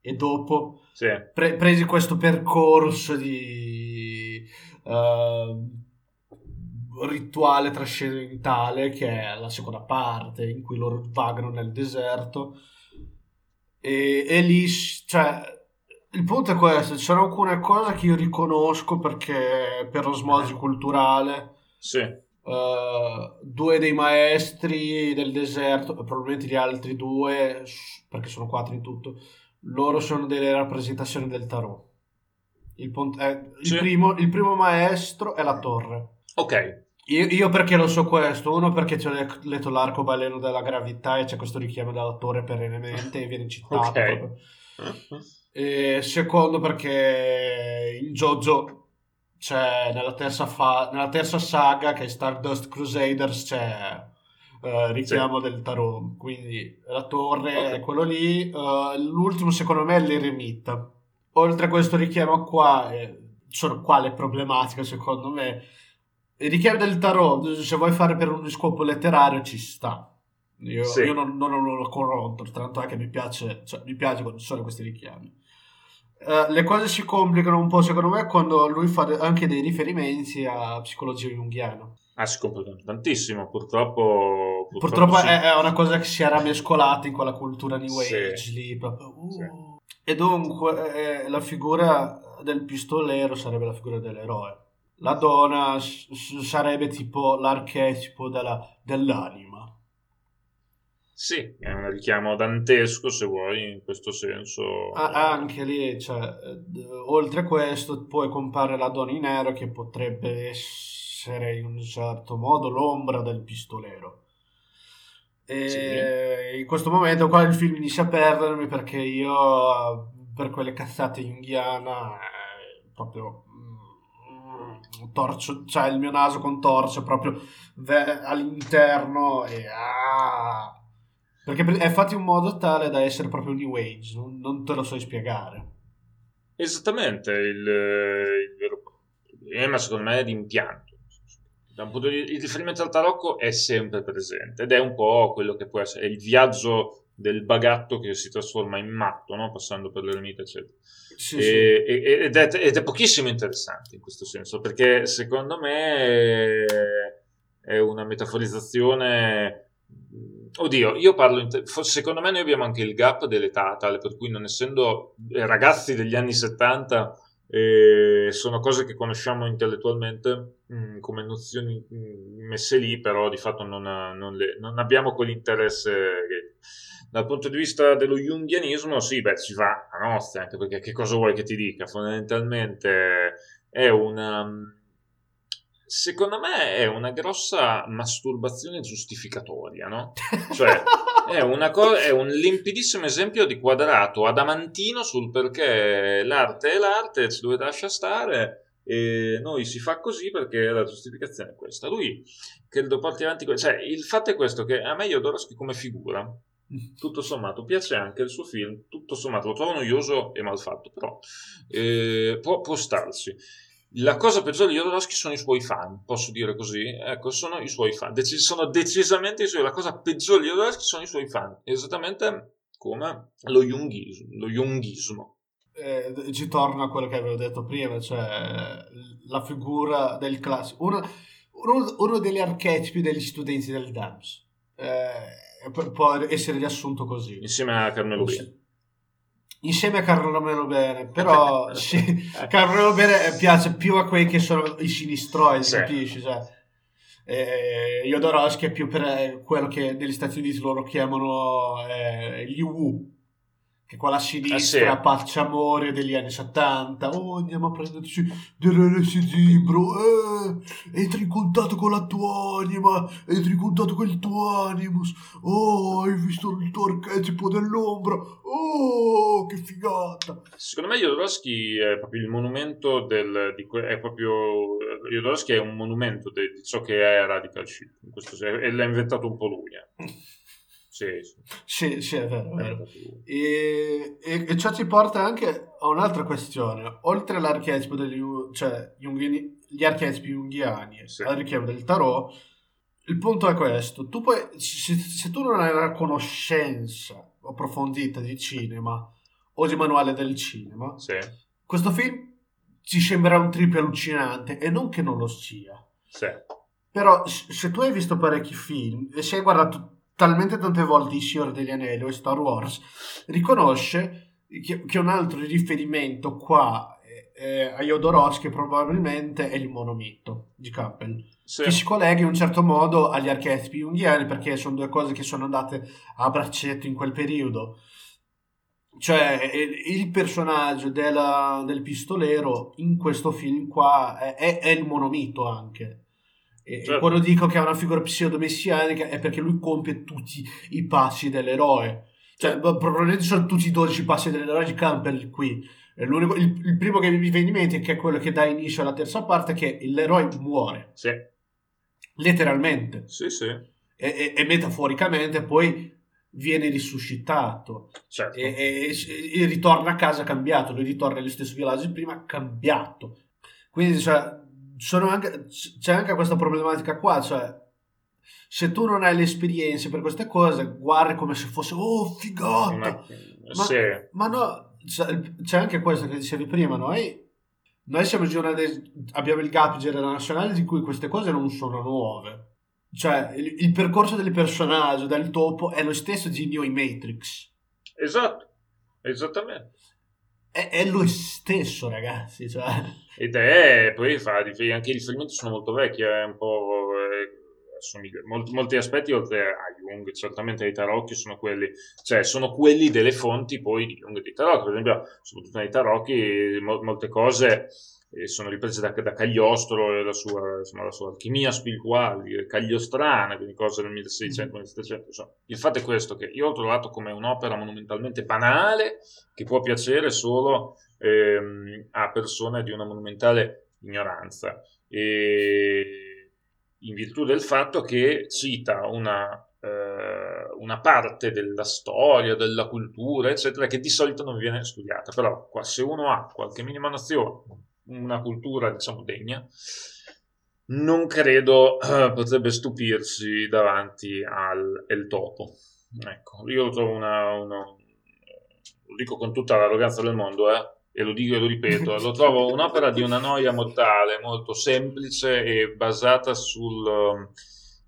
E dopo Sì, pre- presi questo percorso di ehm, rituale trascendentale che è la seconda parte in cui loro vagano nel deserto. E, e lì cioè il punto è questo ci sono alcune cose che io riconosco perché per osmosi culturale sì, eh, due dei maestri del deserto, probabilmente gli altri due, perché sono quattro in tutto, loro sono delle rappresentazioni del tarot. Il, pont- eh, il Sì. primo, il primo maestro è la torre. ok, Io, io perché lo so questo? Uno perché ci ho le- letto l'arcobaleno della gravità e c'è questo richiamo della torre perennemente e viene citato. Ok. proprio. E secondo perché in JoJo c'è nella terza, fa- nella terza saga che è Stardust Crusaders c'è eh, richiamo del tarot quindi la torre Ok. è quello lì eh, l'ultimo secondo me è l'eremita oltre a questo richiamo qua eh, sono qua le problematiche secondo me il richiamo del tarot se vuoi fare per uno scopo letterario ci sta io, Sì. io non, non lo contro tanto è che mi piace, cioè, mi piace quando ci sono questi richiami eh, le cose si complicano un po' secondo me quando lui fa anche dei riferimenti a psicologia junghiana. ah, si complicano tantissimo, purtroppo... Purtroppo sì. è, è una cosa che si era mescolata in quella cultura New Sì. Age lì. Proprio, uh. Sì. E dunque eh, la figura del pistolero sarebbe la figura dell'eroe. La donna s- sarebbe tipo l'archetipo della- dell'anima. Sì, è un richiamo dantesco, se vuoi, in questo senso. Ah, anche lì, cioè, eh, oltre a questo, poi compare la donna in nero che potrebbe essere in un certo modo l'ombra del pistolero. E in questo momento qua il film inizia a perdermi perché io per quelle cazzate junghiana eh, proprio mm, torcio, cioè il mio naso contorce proprio ve- all'interno e ah, perché è fatto in modo tale da essere proprio new age, non, non te lo so spiegare. Esattamente, il, il vero problema secondo me è di impianto. Da un punto di il riferimento al tarocco è sempre presente ed è un po' quello che può essere il viaggio del bagatto che si trasforma in matto, no? passando per l'eremita, eccetera. Sì, E- sì. ed, è, ed è pochissimo interessante in questo senso, perché secondo me è una metaforizzazione. Oddio, io parlo. in te- forse secondo me noi abbiamo anche il gap dell'età, tale per cui non essendo ragazzi degli anni 70, eh, sono cose che conosciamo intellettualmente mh, come nozioni mh, messe lì, però di fatto non, non le- non abbiamo quell'interesse. che- dal punto di vista dello junghianismo, sì, beh, ci va a nozze, anche perché che cosa vuoi che ti dica? Fondamentalmente è una. Secondo me è una grossa masturbazione giustificatoria, no? *laughs* Cioè, è, co- è un limpidissimo esempio di quadrato adamantino sul perché l'arte è l'arte, ci dovete lasciare stare. E noi si fa così perché la giustificazione è questa. Lui credo porti avanti. Cioè, il fatto è questo: che a me Jodorowsky come figura tutto sommato piace anche il suo film tutto sommato lo trovo noioso e mal fatto però eh, può, può starsi la cosa peggiore di Jodorowsky sono i suoi fan posso dire così ecco sono i suoi fan Deci- sono decisamente i suoi la cosa peggiore di Jodorowsky sono i suoi fan esattamente come lo junghismo, lo junghismo. Eh, ci torna a quello che avevo detto prima, cioè la figura del classico, uno, uno, uno degli archetipi degli studenti del DAMS. Eh, pu- può essere riassunto così. insieme a Carmelo Bene Insieme a Carmelo Bene, però *laughs* sì, Carmelo Bene piace più a quei che sono i sinistroi, Sì. capisci? Cioè, eh, Jodorowsky è più per eh, quello che negli Stati Uniti loro chiamano eh, gli UU, che quella sinistra Ah, sì. pacciamore degli anni 70 oh andiamo a prenderci dell'LSD bro. Eh, entri in contatto con la tua anima. Entri in contatto con il tuo animus. Oh hai visto il tuo archetipo dell'ombra? Oh che figata. Secondo me Jodorowsky è proprio il monumento del, di è proprio Jodorowsky è un monumento de- di ciò che è radical shit in questo senso, e l'ha inventato un po' lui eh. Sì, sì, sì sì è vero, è vero. E, e- e ciò ci porta anche a un'altra questione. Oltre all'archetipo degli cioè junghiani- gli archetipi junghiani, Sì. all'archetipo del tarot, il punto è questo. Tu puoi, se, se tu non hai una conoscenza approfondita di cinema o di manuale del cinema, sì, questo film ci sembrerà un trip allucinante e non che non lo sia. sì. Però se tu hai visto parecchi film e se hai guardato talmente tante volte I Signore degli Anelli o Star Wars, riconosce che, che un altro riferimento qua eh, a Jodorowsky probabilmente è il monomito di Campbell, Sì. che si collega in un certo modo agli archetipi junghiani perché sono due cose che sono andate a braccetto in quel periodo. Cioè, eh, il personaggio della- del pistolero in questo film qua è, è- è il monomito anche. E Certo. quando dico che è una figura pseudo-messianica è perché lui compie tutti i passi dell'eroe. Cioè, probabilmente sono tutti i 12 passi dell'eroe di Campbell qui. Il, il primo che mi viene in mente, che è quello che dà inizio alla terza parte, che l'eroe muore, Sì, letteralmente sì, sì, e, e- e metaforicamente poi viene risuscitato certo. e, e- ritorna a casa cambiato, lui ritorna agli stessi villaggi prima cambiato. Quindi cioè, anche- c'è anche questa problematica qua, cioè se tu non hai le esperienze per queste cose, guardi come se fosse oh figata. Ma- Ma- sì, Ma no, c'è, c'è anche questo che dicevi prima, noi, noi siamo de- abbiamo il gap generazionale di cui queste cose non sono nuove. Cioè, il, il percorso del personaggio, del topo, è lo stesso di Neo in Matrix. esatto, esattamente. È, è lo stesso, ragazzi. Cioè. Ed è, poi fa, anche i riferimenti sono molto vecchi, è un po'... eh, assomiglia- molti, molti aspetti oltre a Jung, certamente ai tarocchi sono quelli, cioè sono quelli delle fonti poi di Jung e di tarocchi, per esempio, soprattutto nei tarocchi mo- molte cose eh, sono riprese da, da Cagliostro e la sua, insomma, la sua alchimia spirituale, cagliostrana, quindi cose del 1600-1700. insomma. Il fatto è questo, che io ho trovato come un'opera monumentalmente banale, che può piacere solo ehm, a persone di una monumentale ignoranza. E in virtù del fatto che cita una, eh, una parte della storia, della cultura, eccetera, che di solito non viene studiata. Però qua, se uno ha qualche minima nozione, una cultura, diciamo, degna, non credo eh, potrebbe stupirsi davanti al El Topo. Ecco, io lo trovo una, una- lo dico con tutta l'arroganza del mondo, eh, e lo dico e lo ripeto, lo trovo un'opera di una noia mortale, molto semplice e basata sul,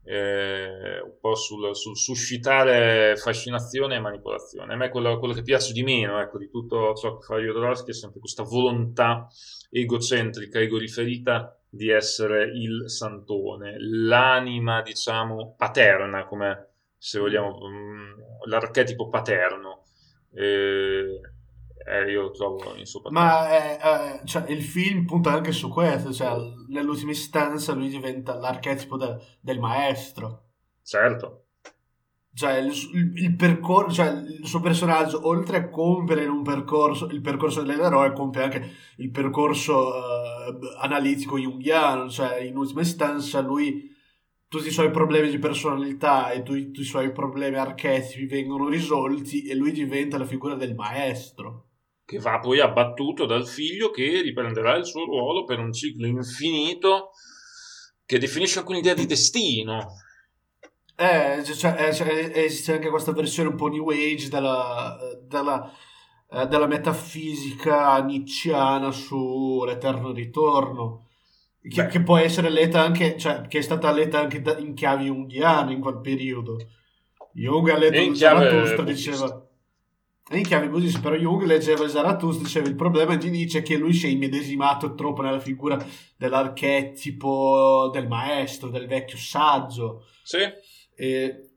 eh, un po' sul, sul suscitare fascinazione e manipolazione. A me quello, quello che piace di meno, ecco, di tutto ciò che fa Jodorowsky è sempre questa volontà egocentrica, egoriferita di essere il santone, l'anima, diciamo, paterna, come se vogliamo, mm, l'archetipo paterno. Eh, eh, io lo trovo insopportabile. Ma è- è- cioè, il film punta anche su questo. Cioè, nell'ultima istanza lui diventa l'archetipo de- del maestro. Certo, Cioè, il, il- il percorso, cioè, il suo personaggio, oltre a compiere percorso, il percorso dell'eroe, compie anche il percorso eh, analitico junghiano. Cioè, in ultima istanza, lui, tutti i suoi problemi di personalità e tutti i suoi problemi archetipi vengono risolti e lui diventa la figura del maestro. Che va poi abbattuto dal figlio che riprenderà il suo ruolo per un ciclo infinito che definisce anche un'idea di destino. Eh, cioè, eh, cioè, esiste anche questa versione un po' new age della, della, eh, della metafisica nietzschiana sull'eterno ritorno, che, che può essere letta anche, cioè, che è stata letta anche in chiave junghiane in quel periodo. Jung ha letto Zarathustra, diceva... In chiave buddista, però Jung leggeva Zarathustra, diceva il problema di Nietzsche è che lui si è immedesimato troppo nella figura dell'archetipo del maestro, del vecchio saggio. Sì, E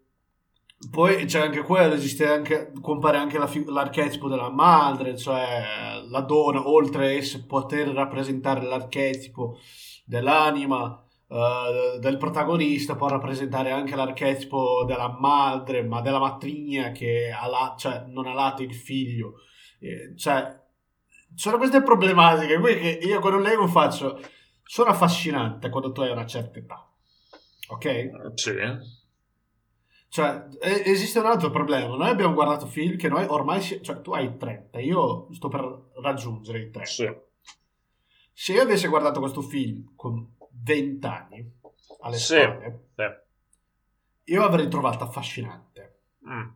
Poi c'è anche quello, esiste anche, compare anche la l'archetipo della madre, cioè la donna, oltre a poter rappresentare l'archetipo dell'anima, uh, del protagonista, può rappresentare anche l'archetipo della madre, ma della matrigna che ha la- cioè, non ha lato il figlio. Eh, cioè, sono queste problematiche che io quando leggo faccio, sono affascinante quando tu hai una certa età. Ok? Sì. Cioè, esiste un altro problema. Noi abbiamo guardato film che noi ormai. Si... Cioè, tu hai 30, io sto per raggiungere i 30. Sì. Se io avessi guardato questo film con 20 anni alle Sì. spalle, Sì. io l'avrei trovato affascinante. Mm.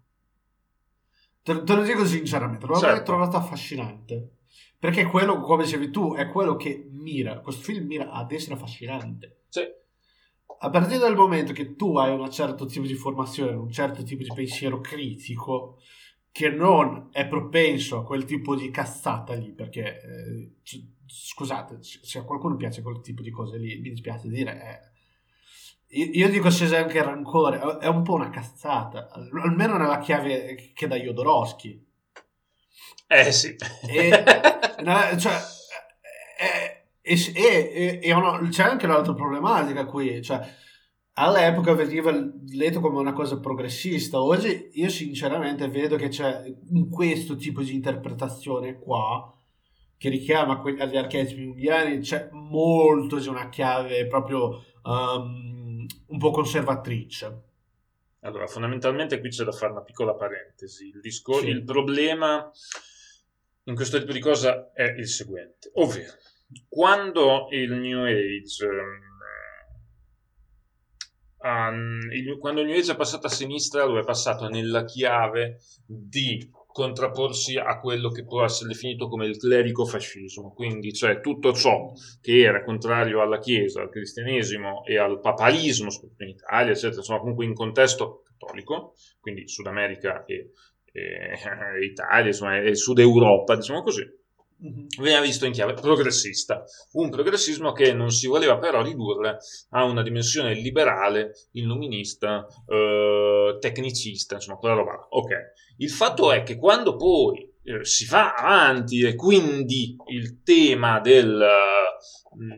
Te, te lo dico sinceramente, lo Certo. avrei trovato affascinante. Perché quello, come dicevi tu, è quello che mira. Questo film mira ad essere affascinante. Sì. A partire dal momento che tu hai un certo tipo di formazione, un certo tipo di pensiero critico, che non è propenso a quel tipo di cazzata lì, perché eh, scusate, se a qualcuno piace quel tipo di cose lì, mi dispiace dire, eh, io, dico se c'è anche rancore, è- è un po' una cazzata, al- almeno nella chiave che dà Jodorowsky. Eh sì. E- No, cioè, eh, e, e- e- e uno- c'è anche un'altra problematica qui, cioè, all'epoca veniva letto come una cosa progressista, oggi io sinceramente vedo che c'è in questo tipo di interpretazione qua, che richiama que- agli archetipi jungiani, c'è molto di una chiave proprio um, un po' conservatrice. Allora, fondamentalmente qui c'è da fare una piccola parentesi. Il, discor- Sì. il problema in questo tipo di cosa è il seguente, ovvero quando il New Age ha- il- quando il New Age è passato a sinistra lo è passato nella chiave di contrapporsi a quello che può essere definito come il clericofascismo, quindi cioè tutto ciò che era contrario alla Chiesa, al cristianesimo e al papalismo, in Italia, eccetera, insomma comunque in contesto cattolico, quindi Sud America e- e *laughs* Italia, insomma, e Sud Europa, diciamo così, veniva visto in chiave progressista, un progressismo che non si voleva però ridurre a una dimensione liberale, illuminista, eh, tecnicista, insomma quella roba. là. Ok, il fatto è che quando poi eh, si va avanti e quindi il tema del... mh,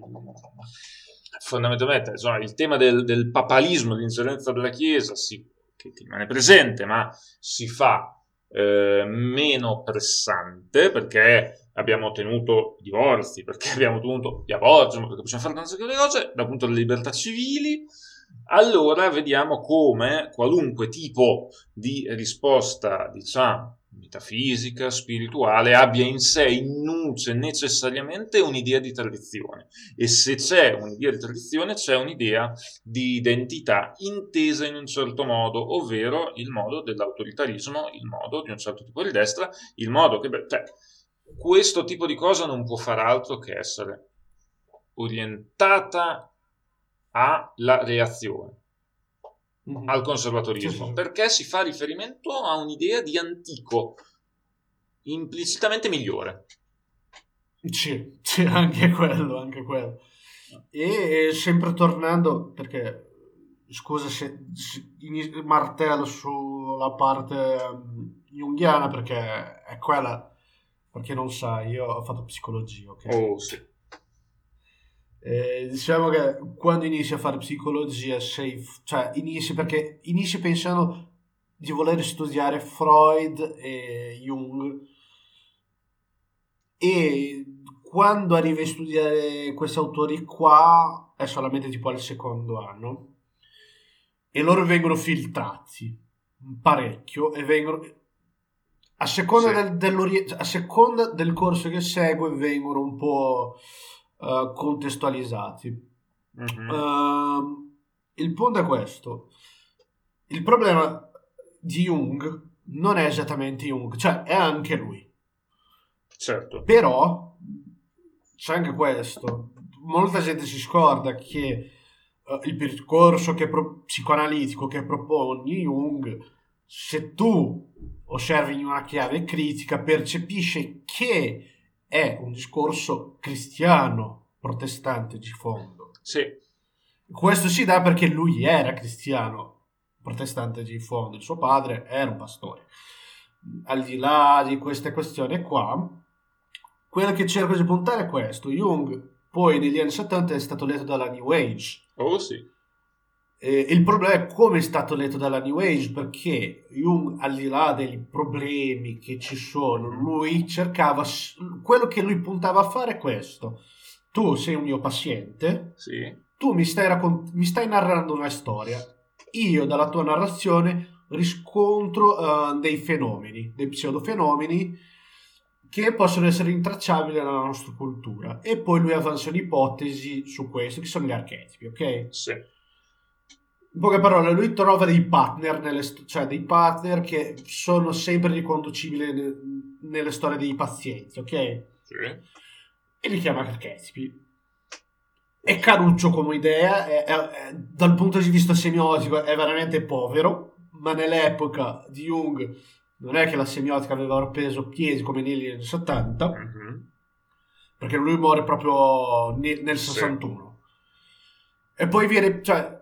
fondamentalmente insomma, il tema del, del papalismo, dell'ingerenza della Chiesa si, che rimane presente ma si fa eh, meno pressante perché abbiamo ottenuto divorzi, perché *laughs* abbiamo ottenuto gli aborti, perché possiamo fare tante cose, dal punto delle libertà civili, allora vediamo come qualunque tipo di risposta, diciamo, metafisica, spirituale, abbia in sé, in nuce necessariamente un'idea di tradizione. E se c'è un'idea di tradizione, c'è un'idea di identità intesa in un certo modo, ovvero il modo dell'autoritarismo, il modo di un certo tipo di destra, il modo che... beh, Cioè, questo tipo di cosa non può far altro che essere orientata alla reazione, Mhm. al conservatorismo, Sì, sì, perché si fa riferimento a un'idea di antico, implicitamente migliore. Sì, sì, anche quello, anche quello. E, e sempre tornando, perché scusa se, se martello sulla parte um, junghiana, perché è quella, perché non sai, io ho fatto psicologia, ok? Oh sì. Eh, diciamo che quando inizi a fare psicologia sei, cioè inizi perché inizi pensando di voler studiare Freud e Jung e quando arrivi a studiare questi autori qua è solamente tipo al secondo anno e loro vengono filtrati parecchio e vengono a seconda, Sì. del, dell'ori- a seconda del corso che segue vengono un po' eh, contestualizzati Mhm. Ehm, il punto è questo. Il problema di Jung non è esattamente Jung, cioè è anche lui. certo. Però c'è anche questo. Molta gente si scorda che eh, il percorso che pro- psicoanalitico che propone Jung, se tu osservi in una chiave critica, percepisce che è un discorso cristiano protestante di fondo. Sì, Questo si dà perché lui era cristiano protestante di fondo, il suo padre era un pastore. Al di là di queste questioni qua, quello che cerco di puntare è questo. Jung poi negli anni 70 è stato letto dalla New Age. Oh sì. E il problema è come è stato letto dalla New Age, perché Jung, al di là dei problemi che ci sono, lui cercava, quello che lui puntava a fare è questo. Tu sei un mio paziente, Sì. tu mi stai, raccont- mi stai narrando una storia, io dalla tua narrazione riscontro eh, dei fenomeni, dei pseudofenomeni che possono essere intracciabili nella nostra cultura. E poi lui avanza un'ipotesi su questo, che sono gli archetipi, ok? Sì. In poche parole, lui trova dei partner, nelle cioè dei partner che sono sempre riconducibili ne- nelle storie dei pazienti, ok? Sì. E li chiama archetipi. È caruccio come idea, è- è- è- dal punto di vista semiotico è veramente povero, ma nell'epoca di Jung non è che la semiotica aveva preso piedi come negli anni 70, Mhm. perché lui muore proprio ne- nel Sì. 61. E poi viene, cioè,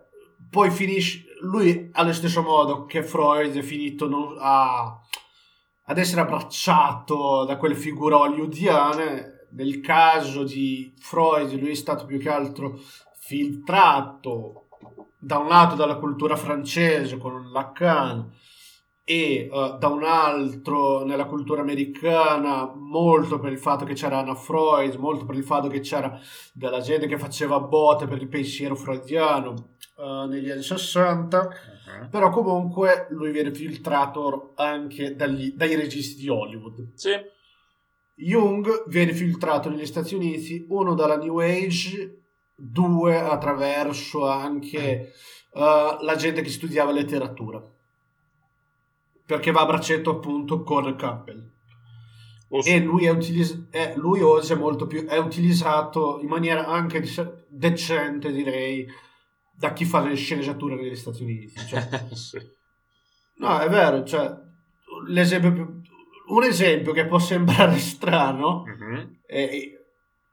poi finisce, lui allo stesso modo che Freud è finito non- a- ad essere abbracciato da quelle figure hollywoodiane, nel caso di Freud lui è stato più che altro filtrato da un lato dalla cultura francese con Lacan e eh, da un altro nella cultura americana molto per il fatto che c'era Anna Freud, molto per il fatto che c'era della gente che faceva botte per il pensiero freudiano eh, negli anni 60, Mhm. però comunque lui viene filtrato anche dagli- dai registi di Hollywood. Sì. Jung viene filtrato negli Stati Uniti, uno dalla New Age, due attraverso anche eh, la gente che studiava letteratura. Perché va a braccetto appunto con Campbell. Oh, sì. E lui, è utilis- è- lui oggi è molto più è utilizzato in maniera anche decente, direi, da chi fa le sceneggiature negli Stati Uniti. Cioè, *laughs* Sì. No, è vero, cioè, l'esempio più- un esempio che può sembrare *laughs* strano Mhm. è,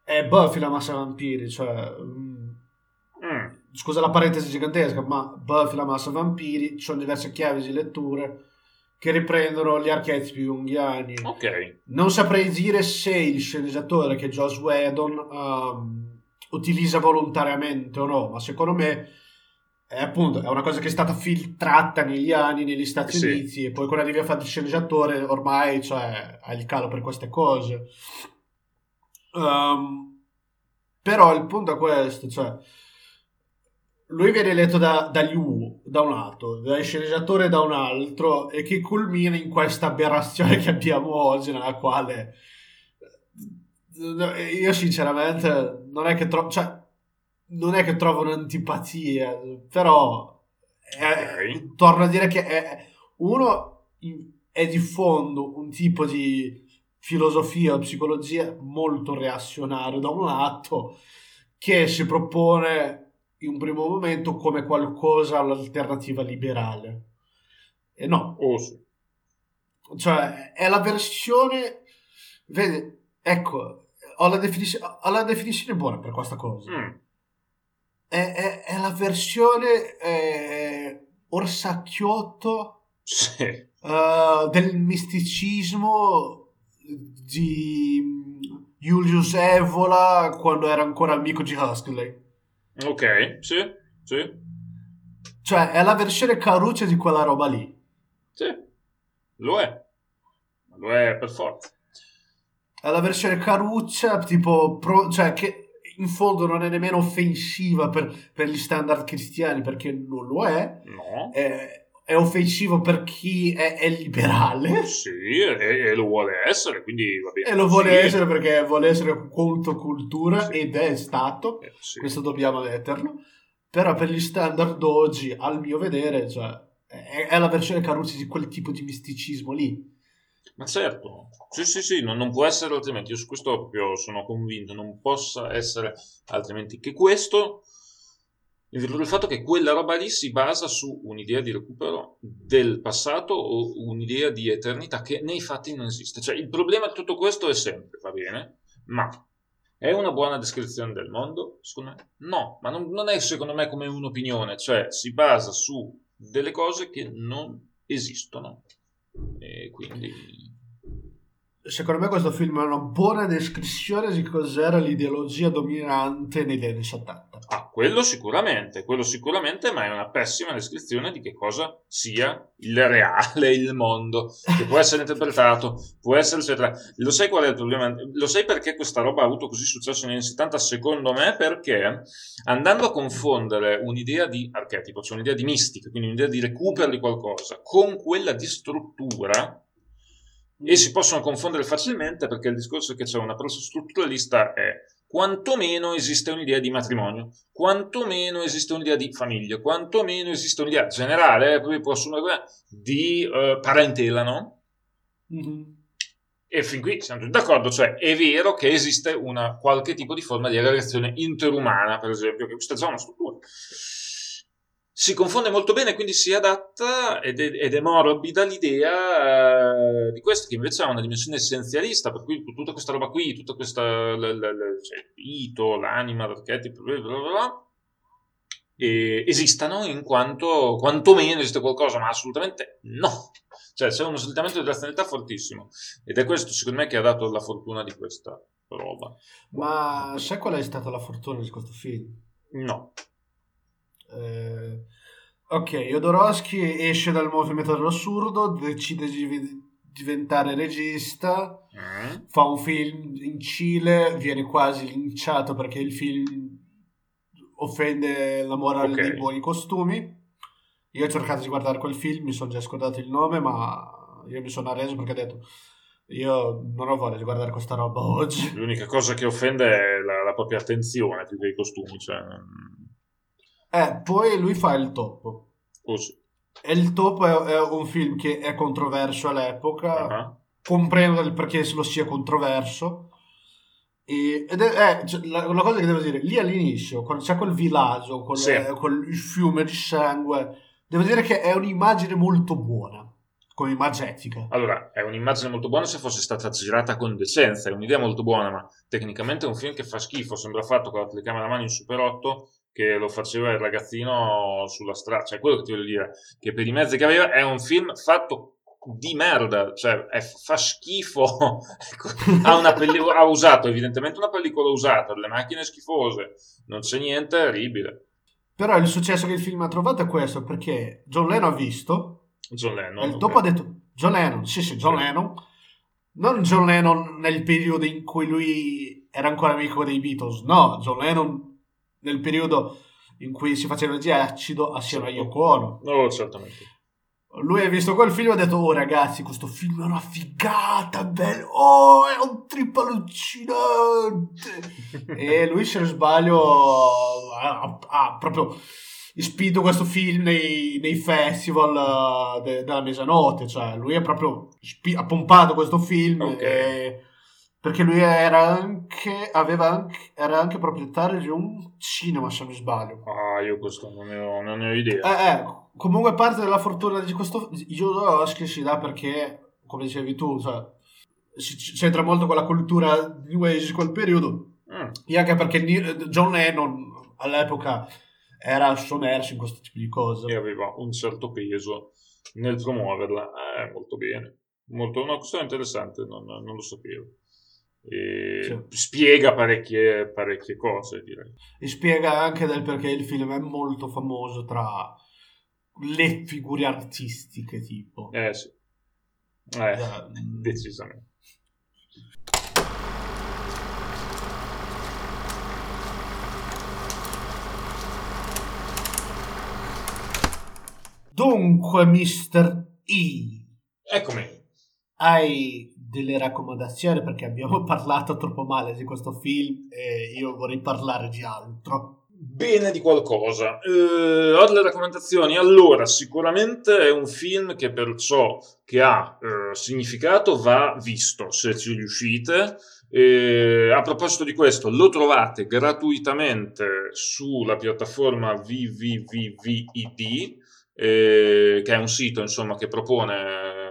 è Buffy la massa vampiri, cioè, mm, Mm. scusa la parentesi gigantesca, ma Buffy la massa vampiri, ci sono diverse chiavi di letture che riprendono gli archetipi junghiani. Ok. Non saprei dire se il sceneggiatore che è Joss Whedon um, utilizza volontariamente o no, ma secondo me è appunto è una cosa che è stata filtrata negli anni negli Stati Sì. Uniti e poi quando arrivi a fare il sceneggiatore ormai cioè, hai il calo per queste cose. Um, però il punto è questo, cioè lui viene letto da, dagli U da un lato, dai sceneggiatori da un altro e che culmina in questa aberrazione che abbiamo oggi nella quale io sinceramente non è che trovo cioè, non è che trovo un'antipatia però è- Ok. torno a dire che è, uno è di fondo un tipo di filosofia o psicologia molto reazionario da un lato che si propone in un primo momento come qualcosa all'alternativa liberale e no Oh, sì. cioè è la versione vedi ecco ho la, definis- ho la definizione buona per questa cosa Mm. è, è- è la versione eh, orsacchiotto Sì. eh, del misticismo di Julius Evola quando era ancora amico di Huxley Ok. Sì. Sì. cioè è la versione caruccia di quella roba lì Sì. Lo è. Lo è per forza. è la versione caruccia tipo pro- cioè che in fondo non è nemmeno offensiva per, per gli standard cristiani perché non lo è No. è, è offensivo per chi è, è liberale Sì, e, e lo vuole essere, quindi va bene. e lo vuole Sì. essere perché vuole essere contro cultura Sì. ed è stato Eh, sì. questo dobbiamo metterlo però per gli standard oggi al mio vedere cioè, è, è la versione caruccia di quel tipo di misticismo lì Ma certo, sì, sì, sì, non, non può essere altrimenti. Io su questo proprio sono convinto, non possa essere altrimenti che questo, in virtù del fatto che quella roba lì si basa su un'idea di recupero del passato o un'idea di eternità che nei fatti non esiste. Cioè, il problema di tutto questo è sempre, va bene, ma è una buona descrizione del mondo? Secondo me no, ma non, non è secondo me come un'opinione, cioè si basa su delle cose che non esistono. E quindi Secondo me questo film è una buona descrizione di cos'era l'ideologia dominante negli anni 70. Ah, quello sicuramente, quello sicuramente, ma è una pessima descrizione di che cosa sia il reale, il mondo, che può essere interpretato, può essere eccetera. Lo sai qual è il problema? Lo sai perché questa roba ha avuto così successo negli anni 70? Secondo me perché andando a confondere un'idea di archetipo, cioè un'idea di mistica, quindi un'idea di recupero di qualcosa, con quella di struttura, e si possono confondere facilmente perché il discorso che c'è un approccio strutturalista è quantomeno esiste un'idea di matrimonio, quantomeno esiste un'idea di famiglia, quantomeno esiste un'idea generale, eh, assumere quella di uh, parentela, no? Mm-hmm. E fin qui siamo tutti d'accordo, cioè è vero che esiste una qualche tipo di forma di aggregazione interumana, per esempio, che questa è già una struttura si confonde molto bene, quindi si adatta ed è, ed è morbida l'idea eh, di questo, che invece ha una dimensione essenzialista, per cui tutta questa roba qui, tutta questa, l, l, l, cioè, il mito, l'anima, l'archetipo, bla bla bla, e esistano in quanto quantomeno esiste qualcosa, ma assolutamente no. Cioè c'è uno slittamento di razionalità fortissimo ed è questo secondo me che ha dato la fortuna di questa roba. Ma sai qual è stata la fortuna di questo film? No. Eh, ok, Jodorowsky esce dal movimento dell'assurdo, decide di diventare regista, Mm. fa un film in Cile, viene quasi linciato perché il film offende la morale Ok. dei buoni costumi. Io ho cercato di guardare quel film, mi sono già scordato il nome, ma io mi sono arreso perché ho detto io non ho voglia di guardare questa roba oggi. L'unica cosa che offende è la, la propria attenzione più che i costumi, cioè... Eh, poi lui fa il topo. Così. E il topo è, è un film che è controverso all'epoca, Ah. comprendo il perché lo sia controverso. E, ed è, eh, cioè, la, la cosa che devo dire, lì all'inizio, quando c'è quel villaggio, con Sì. il fiume di sangue, devo dire che è un'immagine molto buona, come immagetica. Allora, è un'immagine molto buona se fosse stata girata con decenza, è un'idea molto buona, ma tecnicamente è un film che fa schifo, sembra fatto con la telecamera a mano in Super 8 che lo faceva il ragazzino sulla strada, cioè quello che ti voglio dire, che per i mezzi che aveva è un film fatto di merda, cioè è- fa schifo, *laughs* ha, una pelli- ha usato evidentemente una pellicola usata, delle macchine schifose, non c'è niente, è orribile. Però il successo che il film ha trovato è questo, perché John Lennon ha visto, John Lennon. il ok. topo ha detto, John Lennon, sì sì, John. Lennon, non John Lennon nel periodo in cui lui era ancora amico dei Beatles, no, John Lennon nel periodo in cui si faceva di acido assieme a Certo. Yoko Ono. No, certamente. Lui ha visto quel film e ha detto, oh ragazzi, questo film è una figata, bello, oh, è un trip allucinante. *laughs* e lui, se non sbaglio, ha, ha proprio spinto questo film nei, nei festival eh, de- della mezzanotte, cioè lui è proprio spi- ha pompato questo film Ok. e- perché lui era anche, aveva anche, era anche proprietario di un cinema, se non sbaglio. Ah, io questo non ne ho, non ne ho idea. Eh, eh, comunque parte della fortuna di questo Jodorowsky si dà perché, come dicevi tu, cioè, si- c'entra molto con la cultura New Age di quel periodo Mm. e anche perché John Lennon all'epoca era sommerso in questo tipo di e cose. aveva un certo peso nel promuoverla. Eh, molto bene. Molto, una questione interessante, non, non lo sapevo. Sì. Spiega parecchie, parecchie cose, direi. E spiega anche del perché il film è molto famoso tra le figure artistiche, tipo. Eh sì. Eh, Eh, decisamente. Dunque, Mr. E. Eccomi. Hai delle raccomandazioni perché abbiamo *laughs* parlato troppo male di questo film e io vorrei parlare di altro. Bene di qualcosa. Eh, ho delle raccomandazioni. Allora, sicuramente è un film che per ciò che ha eh, significato va visto, se ci riuscite. Eh, a proposito di questo, lo trovate gratuitamente sulla piattaforma www.vid, eh, che è un sito insomma, che propone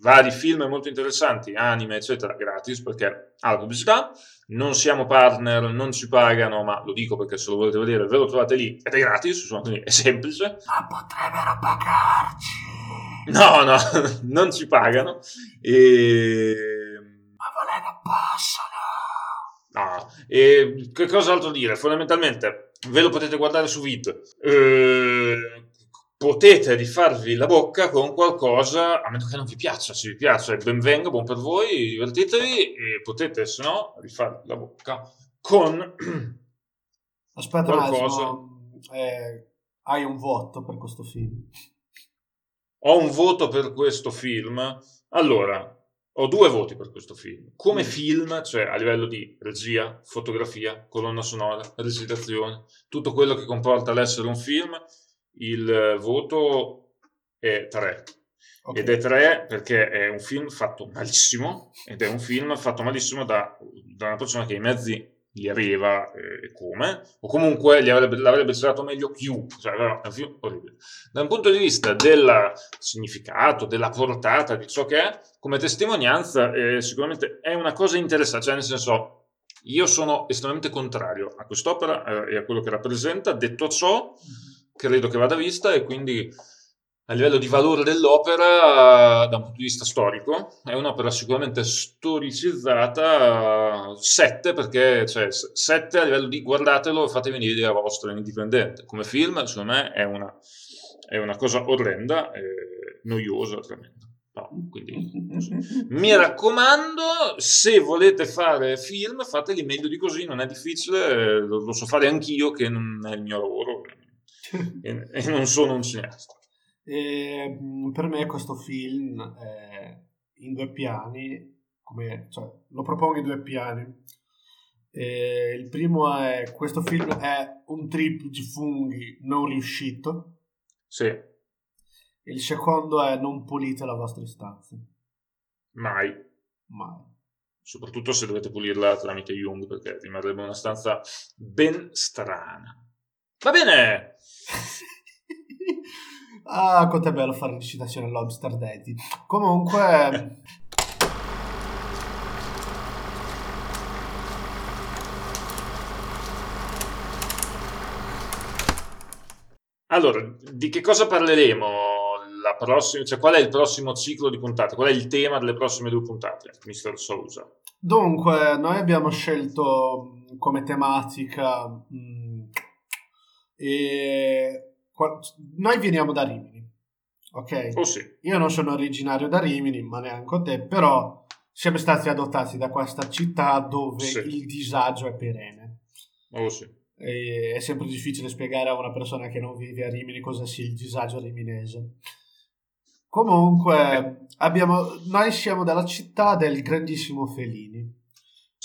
vari film molto interessanti, anime, eccetera, gratis perché ha la pubblicità. Non siamo partner, non ci pagano, ma lo dico perché se lo volete vedere ve lo trovate lì ed è gratis, quindi è semplice. Ma potrebbero pagarci. No, no, *laughs* non ci pagano. E... Ma volendo possono. No, e che cos'altro dire? Fondamentalmente ve lo potete guardare su Vid. Eh, potete rifarvi la bocca con qualcosa, a meno che non vi piaccia, se vi piace ben venga, buon per voi, divertitevi e potete se no rifarvi la bocca con *clears throat* Aspetta un Qualcosa. attimo. Eh, hai un voto per questo film. ho un voto per questo film. Allora, ho due voti per questo film. Come Mm. film, cioè a livello di regia, fotografia, colonna sonora, recitazione, tutto quello che comporta l'essere un film, il voto è 3. Ok. Ed è 3 perché è un film fatto malissimo ed è un film fatto malissimo da, da una persona che i mezzi li aveva eh, come, o comunque li avrebbe, l'avrebbe girato meglio chiunque, cioè era un film orribile. Da un punto di vista del significato, della portata, di ciò che è, come testimonianza eh, sicuramente è una cosa interessante, cioè nel senso io sono estremamente contrario a quest'opera eh, e a quello che rappresenta, detto ciò credo che vada vista e quindi a livello di valore dell'opera, da un punto di vista storico, è un'opera sicuramente storicizzata 7 perché cioè 7 a livello di guardatelo e fatevi un'idea vostra indipendente. Come film, secondo me, è una, è una cosa orrenda, noiosa, tremenda. No, quindi *laughs* mi raccomando, se volete fare film, fateli meglio di così, non è difficile, lo, lo so fare anch'io che non è il mio lavoro *laughs* e, non sono un cineasta. E, mh, per me questo film è in due piani, come, cioè, lo propongo in due piani. E il primo è questo film è un trip di funghi non riuscito. Sì, E il secondo è non pulite la vostra stanza. mai. Mai. Soprattutto se dovete pulirla tramite Jung, perché rimarrebbe una stanza ben strana. Va bene! *laughs* ah, quanto è bello fare recitazione all'Obster Daddy. Comunque, Allora, di che cosa parleremo la prossima, cioè qual è il prossimo ciclo di puntate? Qual è il tema delle prossime due puntate, Mr. Sousa? dunque, noi abbiamo scelto mh, come tematica mh, e noi veniamo da Rimini, ok? Oh sì, Io non sono originario da Rimini, ma neanche te, però siamo stati adottati da questa città dove Sì. il disagio è perenne. oh sì. E è sempre difficile spiegare a una persona che non vive a Rimini cosa sia il disagio riminese. Comunque, abbiamo, noi siamo dalla città del grandissimo Felini,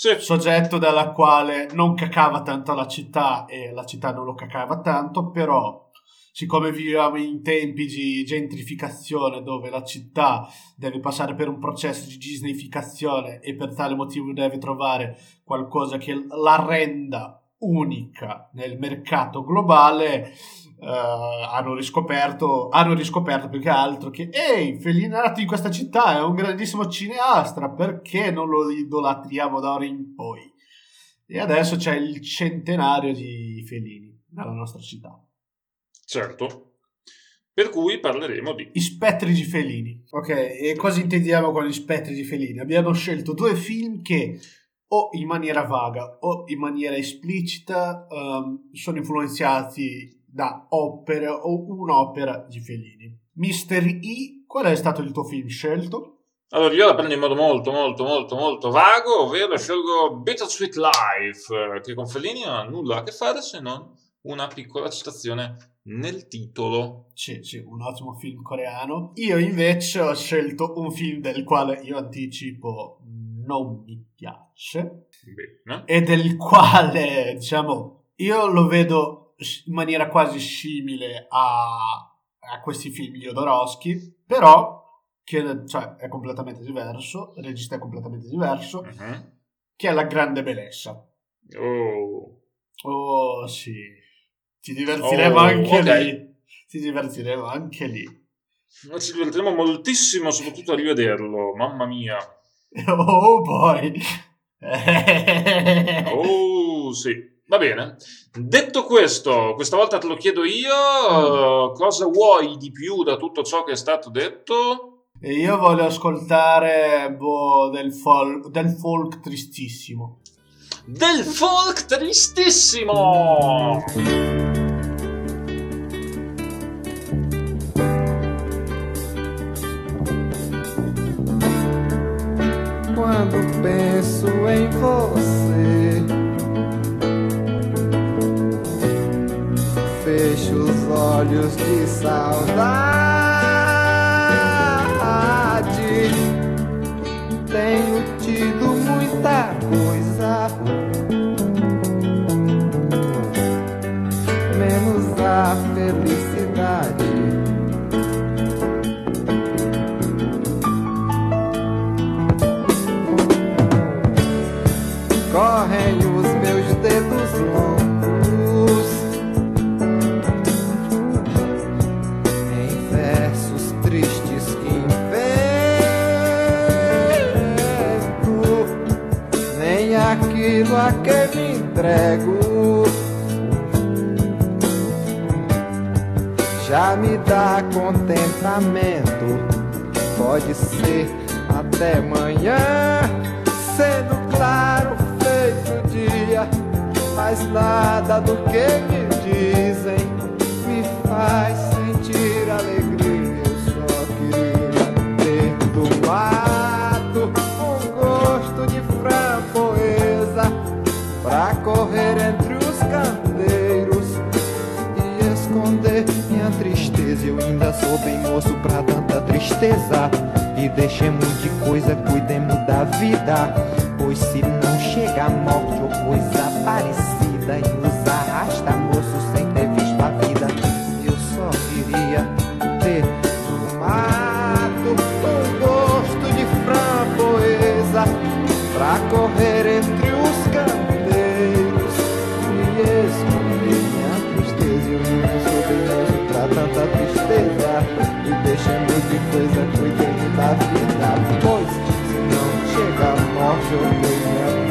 Sì, soggetto dalla quale non cacava tanto la città e la città non lo cacava tanto, però siccome viviamo in tempi di gentrificazione dove la città deve passare per un processo di disneyficazione e per tale motivo deve trovare qualcosa che la renda unica nel mercato globale eh, hanno riscoperto hanno riscoperto più che altro che ehi Fellini è nato in questa città è un grandissimo cineastra perché non lo idolatriamo da ora in poi e adesso c'è il centenario di Fellini nella nostra città certo. Per cui parleremo di... Gli spettri di Fellini. Ok, e cosa intendiamo con gli spettri di Fellini? Abbiamo scelto due film che o in maniera vaga o in maniera esplicita ehm, sono influenzati da opere o un'opera di Fellini. Mister E, qual è stato il tuo film scelto? Allora, io la prendo in modo molto, molto, molto, molto vago, ovvero scelgo Bittersweet Life, che con Fellini non ha nulla a che fare se non una piccola citazione nel titolo. Sì, sì, un ottimo film coreano. Io invece ho scelto un film del quale io anticipo non mi piace. Bene. e del quale, diciamo, io lo vedo in maniera quasi simile a, a questi film di Jodorowsky, però che cioè, è completamente diverso, il regista è completamente diverso, Mhm. che è La Grande Bellezza. Oh. Oh sì, ci divertiremo Oh, anche ok. lì, ci divertiremo anche lì. Noi ci divertiremo moltissimo, soprattutto a rivederlo. Mamma mia. *laughs* Oh boy. Oh, sì. Va bene. Detto questo, questa volta te lo chiedo io, cosa vuoi di più da tutto ciò che è stato detto? Io voglio ascoltare boh, del, folk, del folk tristissimo. Del folk tristissimo! De saudade. A que me entrego já me dá contentamento. Pode ser até amanhã, sendo claro feito dia, mas nada do que me dizem me faz ainda sou bem moço pra tanta tristeza. E deixemos de coisa, cuidemos da vida. Pois se não chega a morte ou coisa parecida, e nos arrasta moço sem ter visto a vida. Eu só queria ter no mato um gosto de framboesa pra correr entre os candeiros e esconder minha tristeza. Eu não sou bem moço pra tanta tristeza grande coisa cuidei da vida. Pois se não chega a morte eu nem minha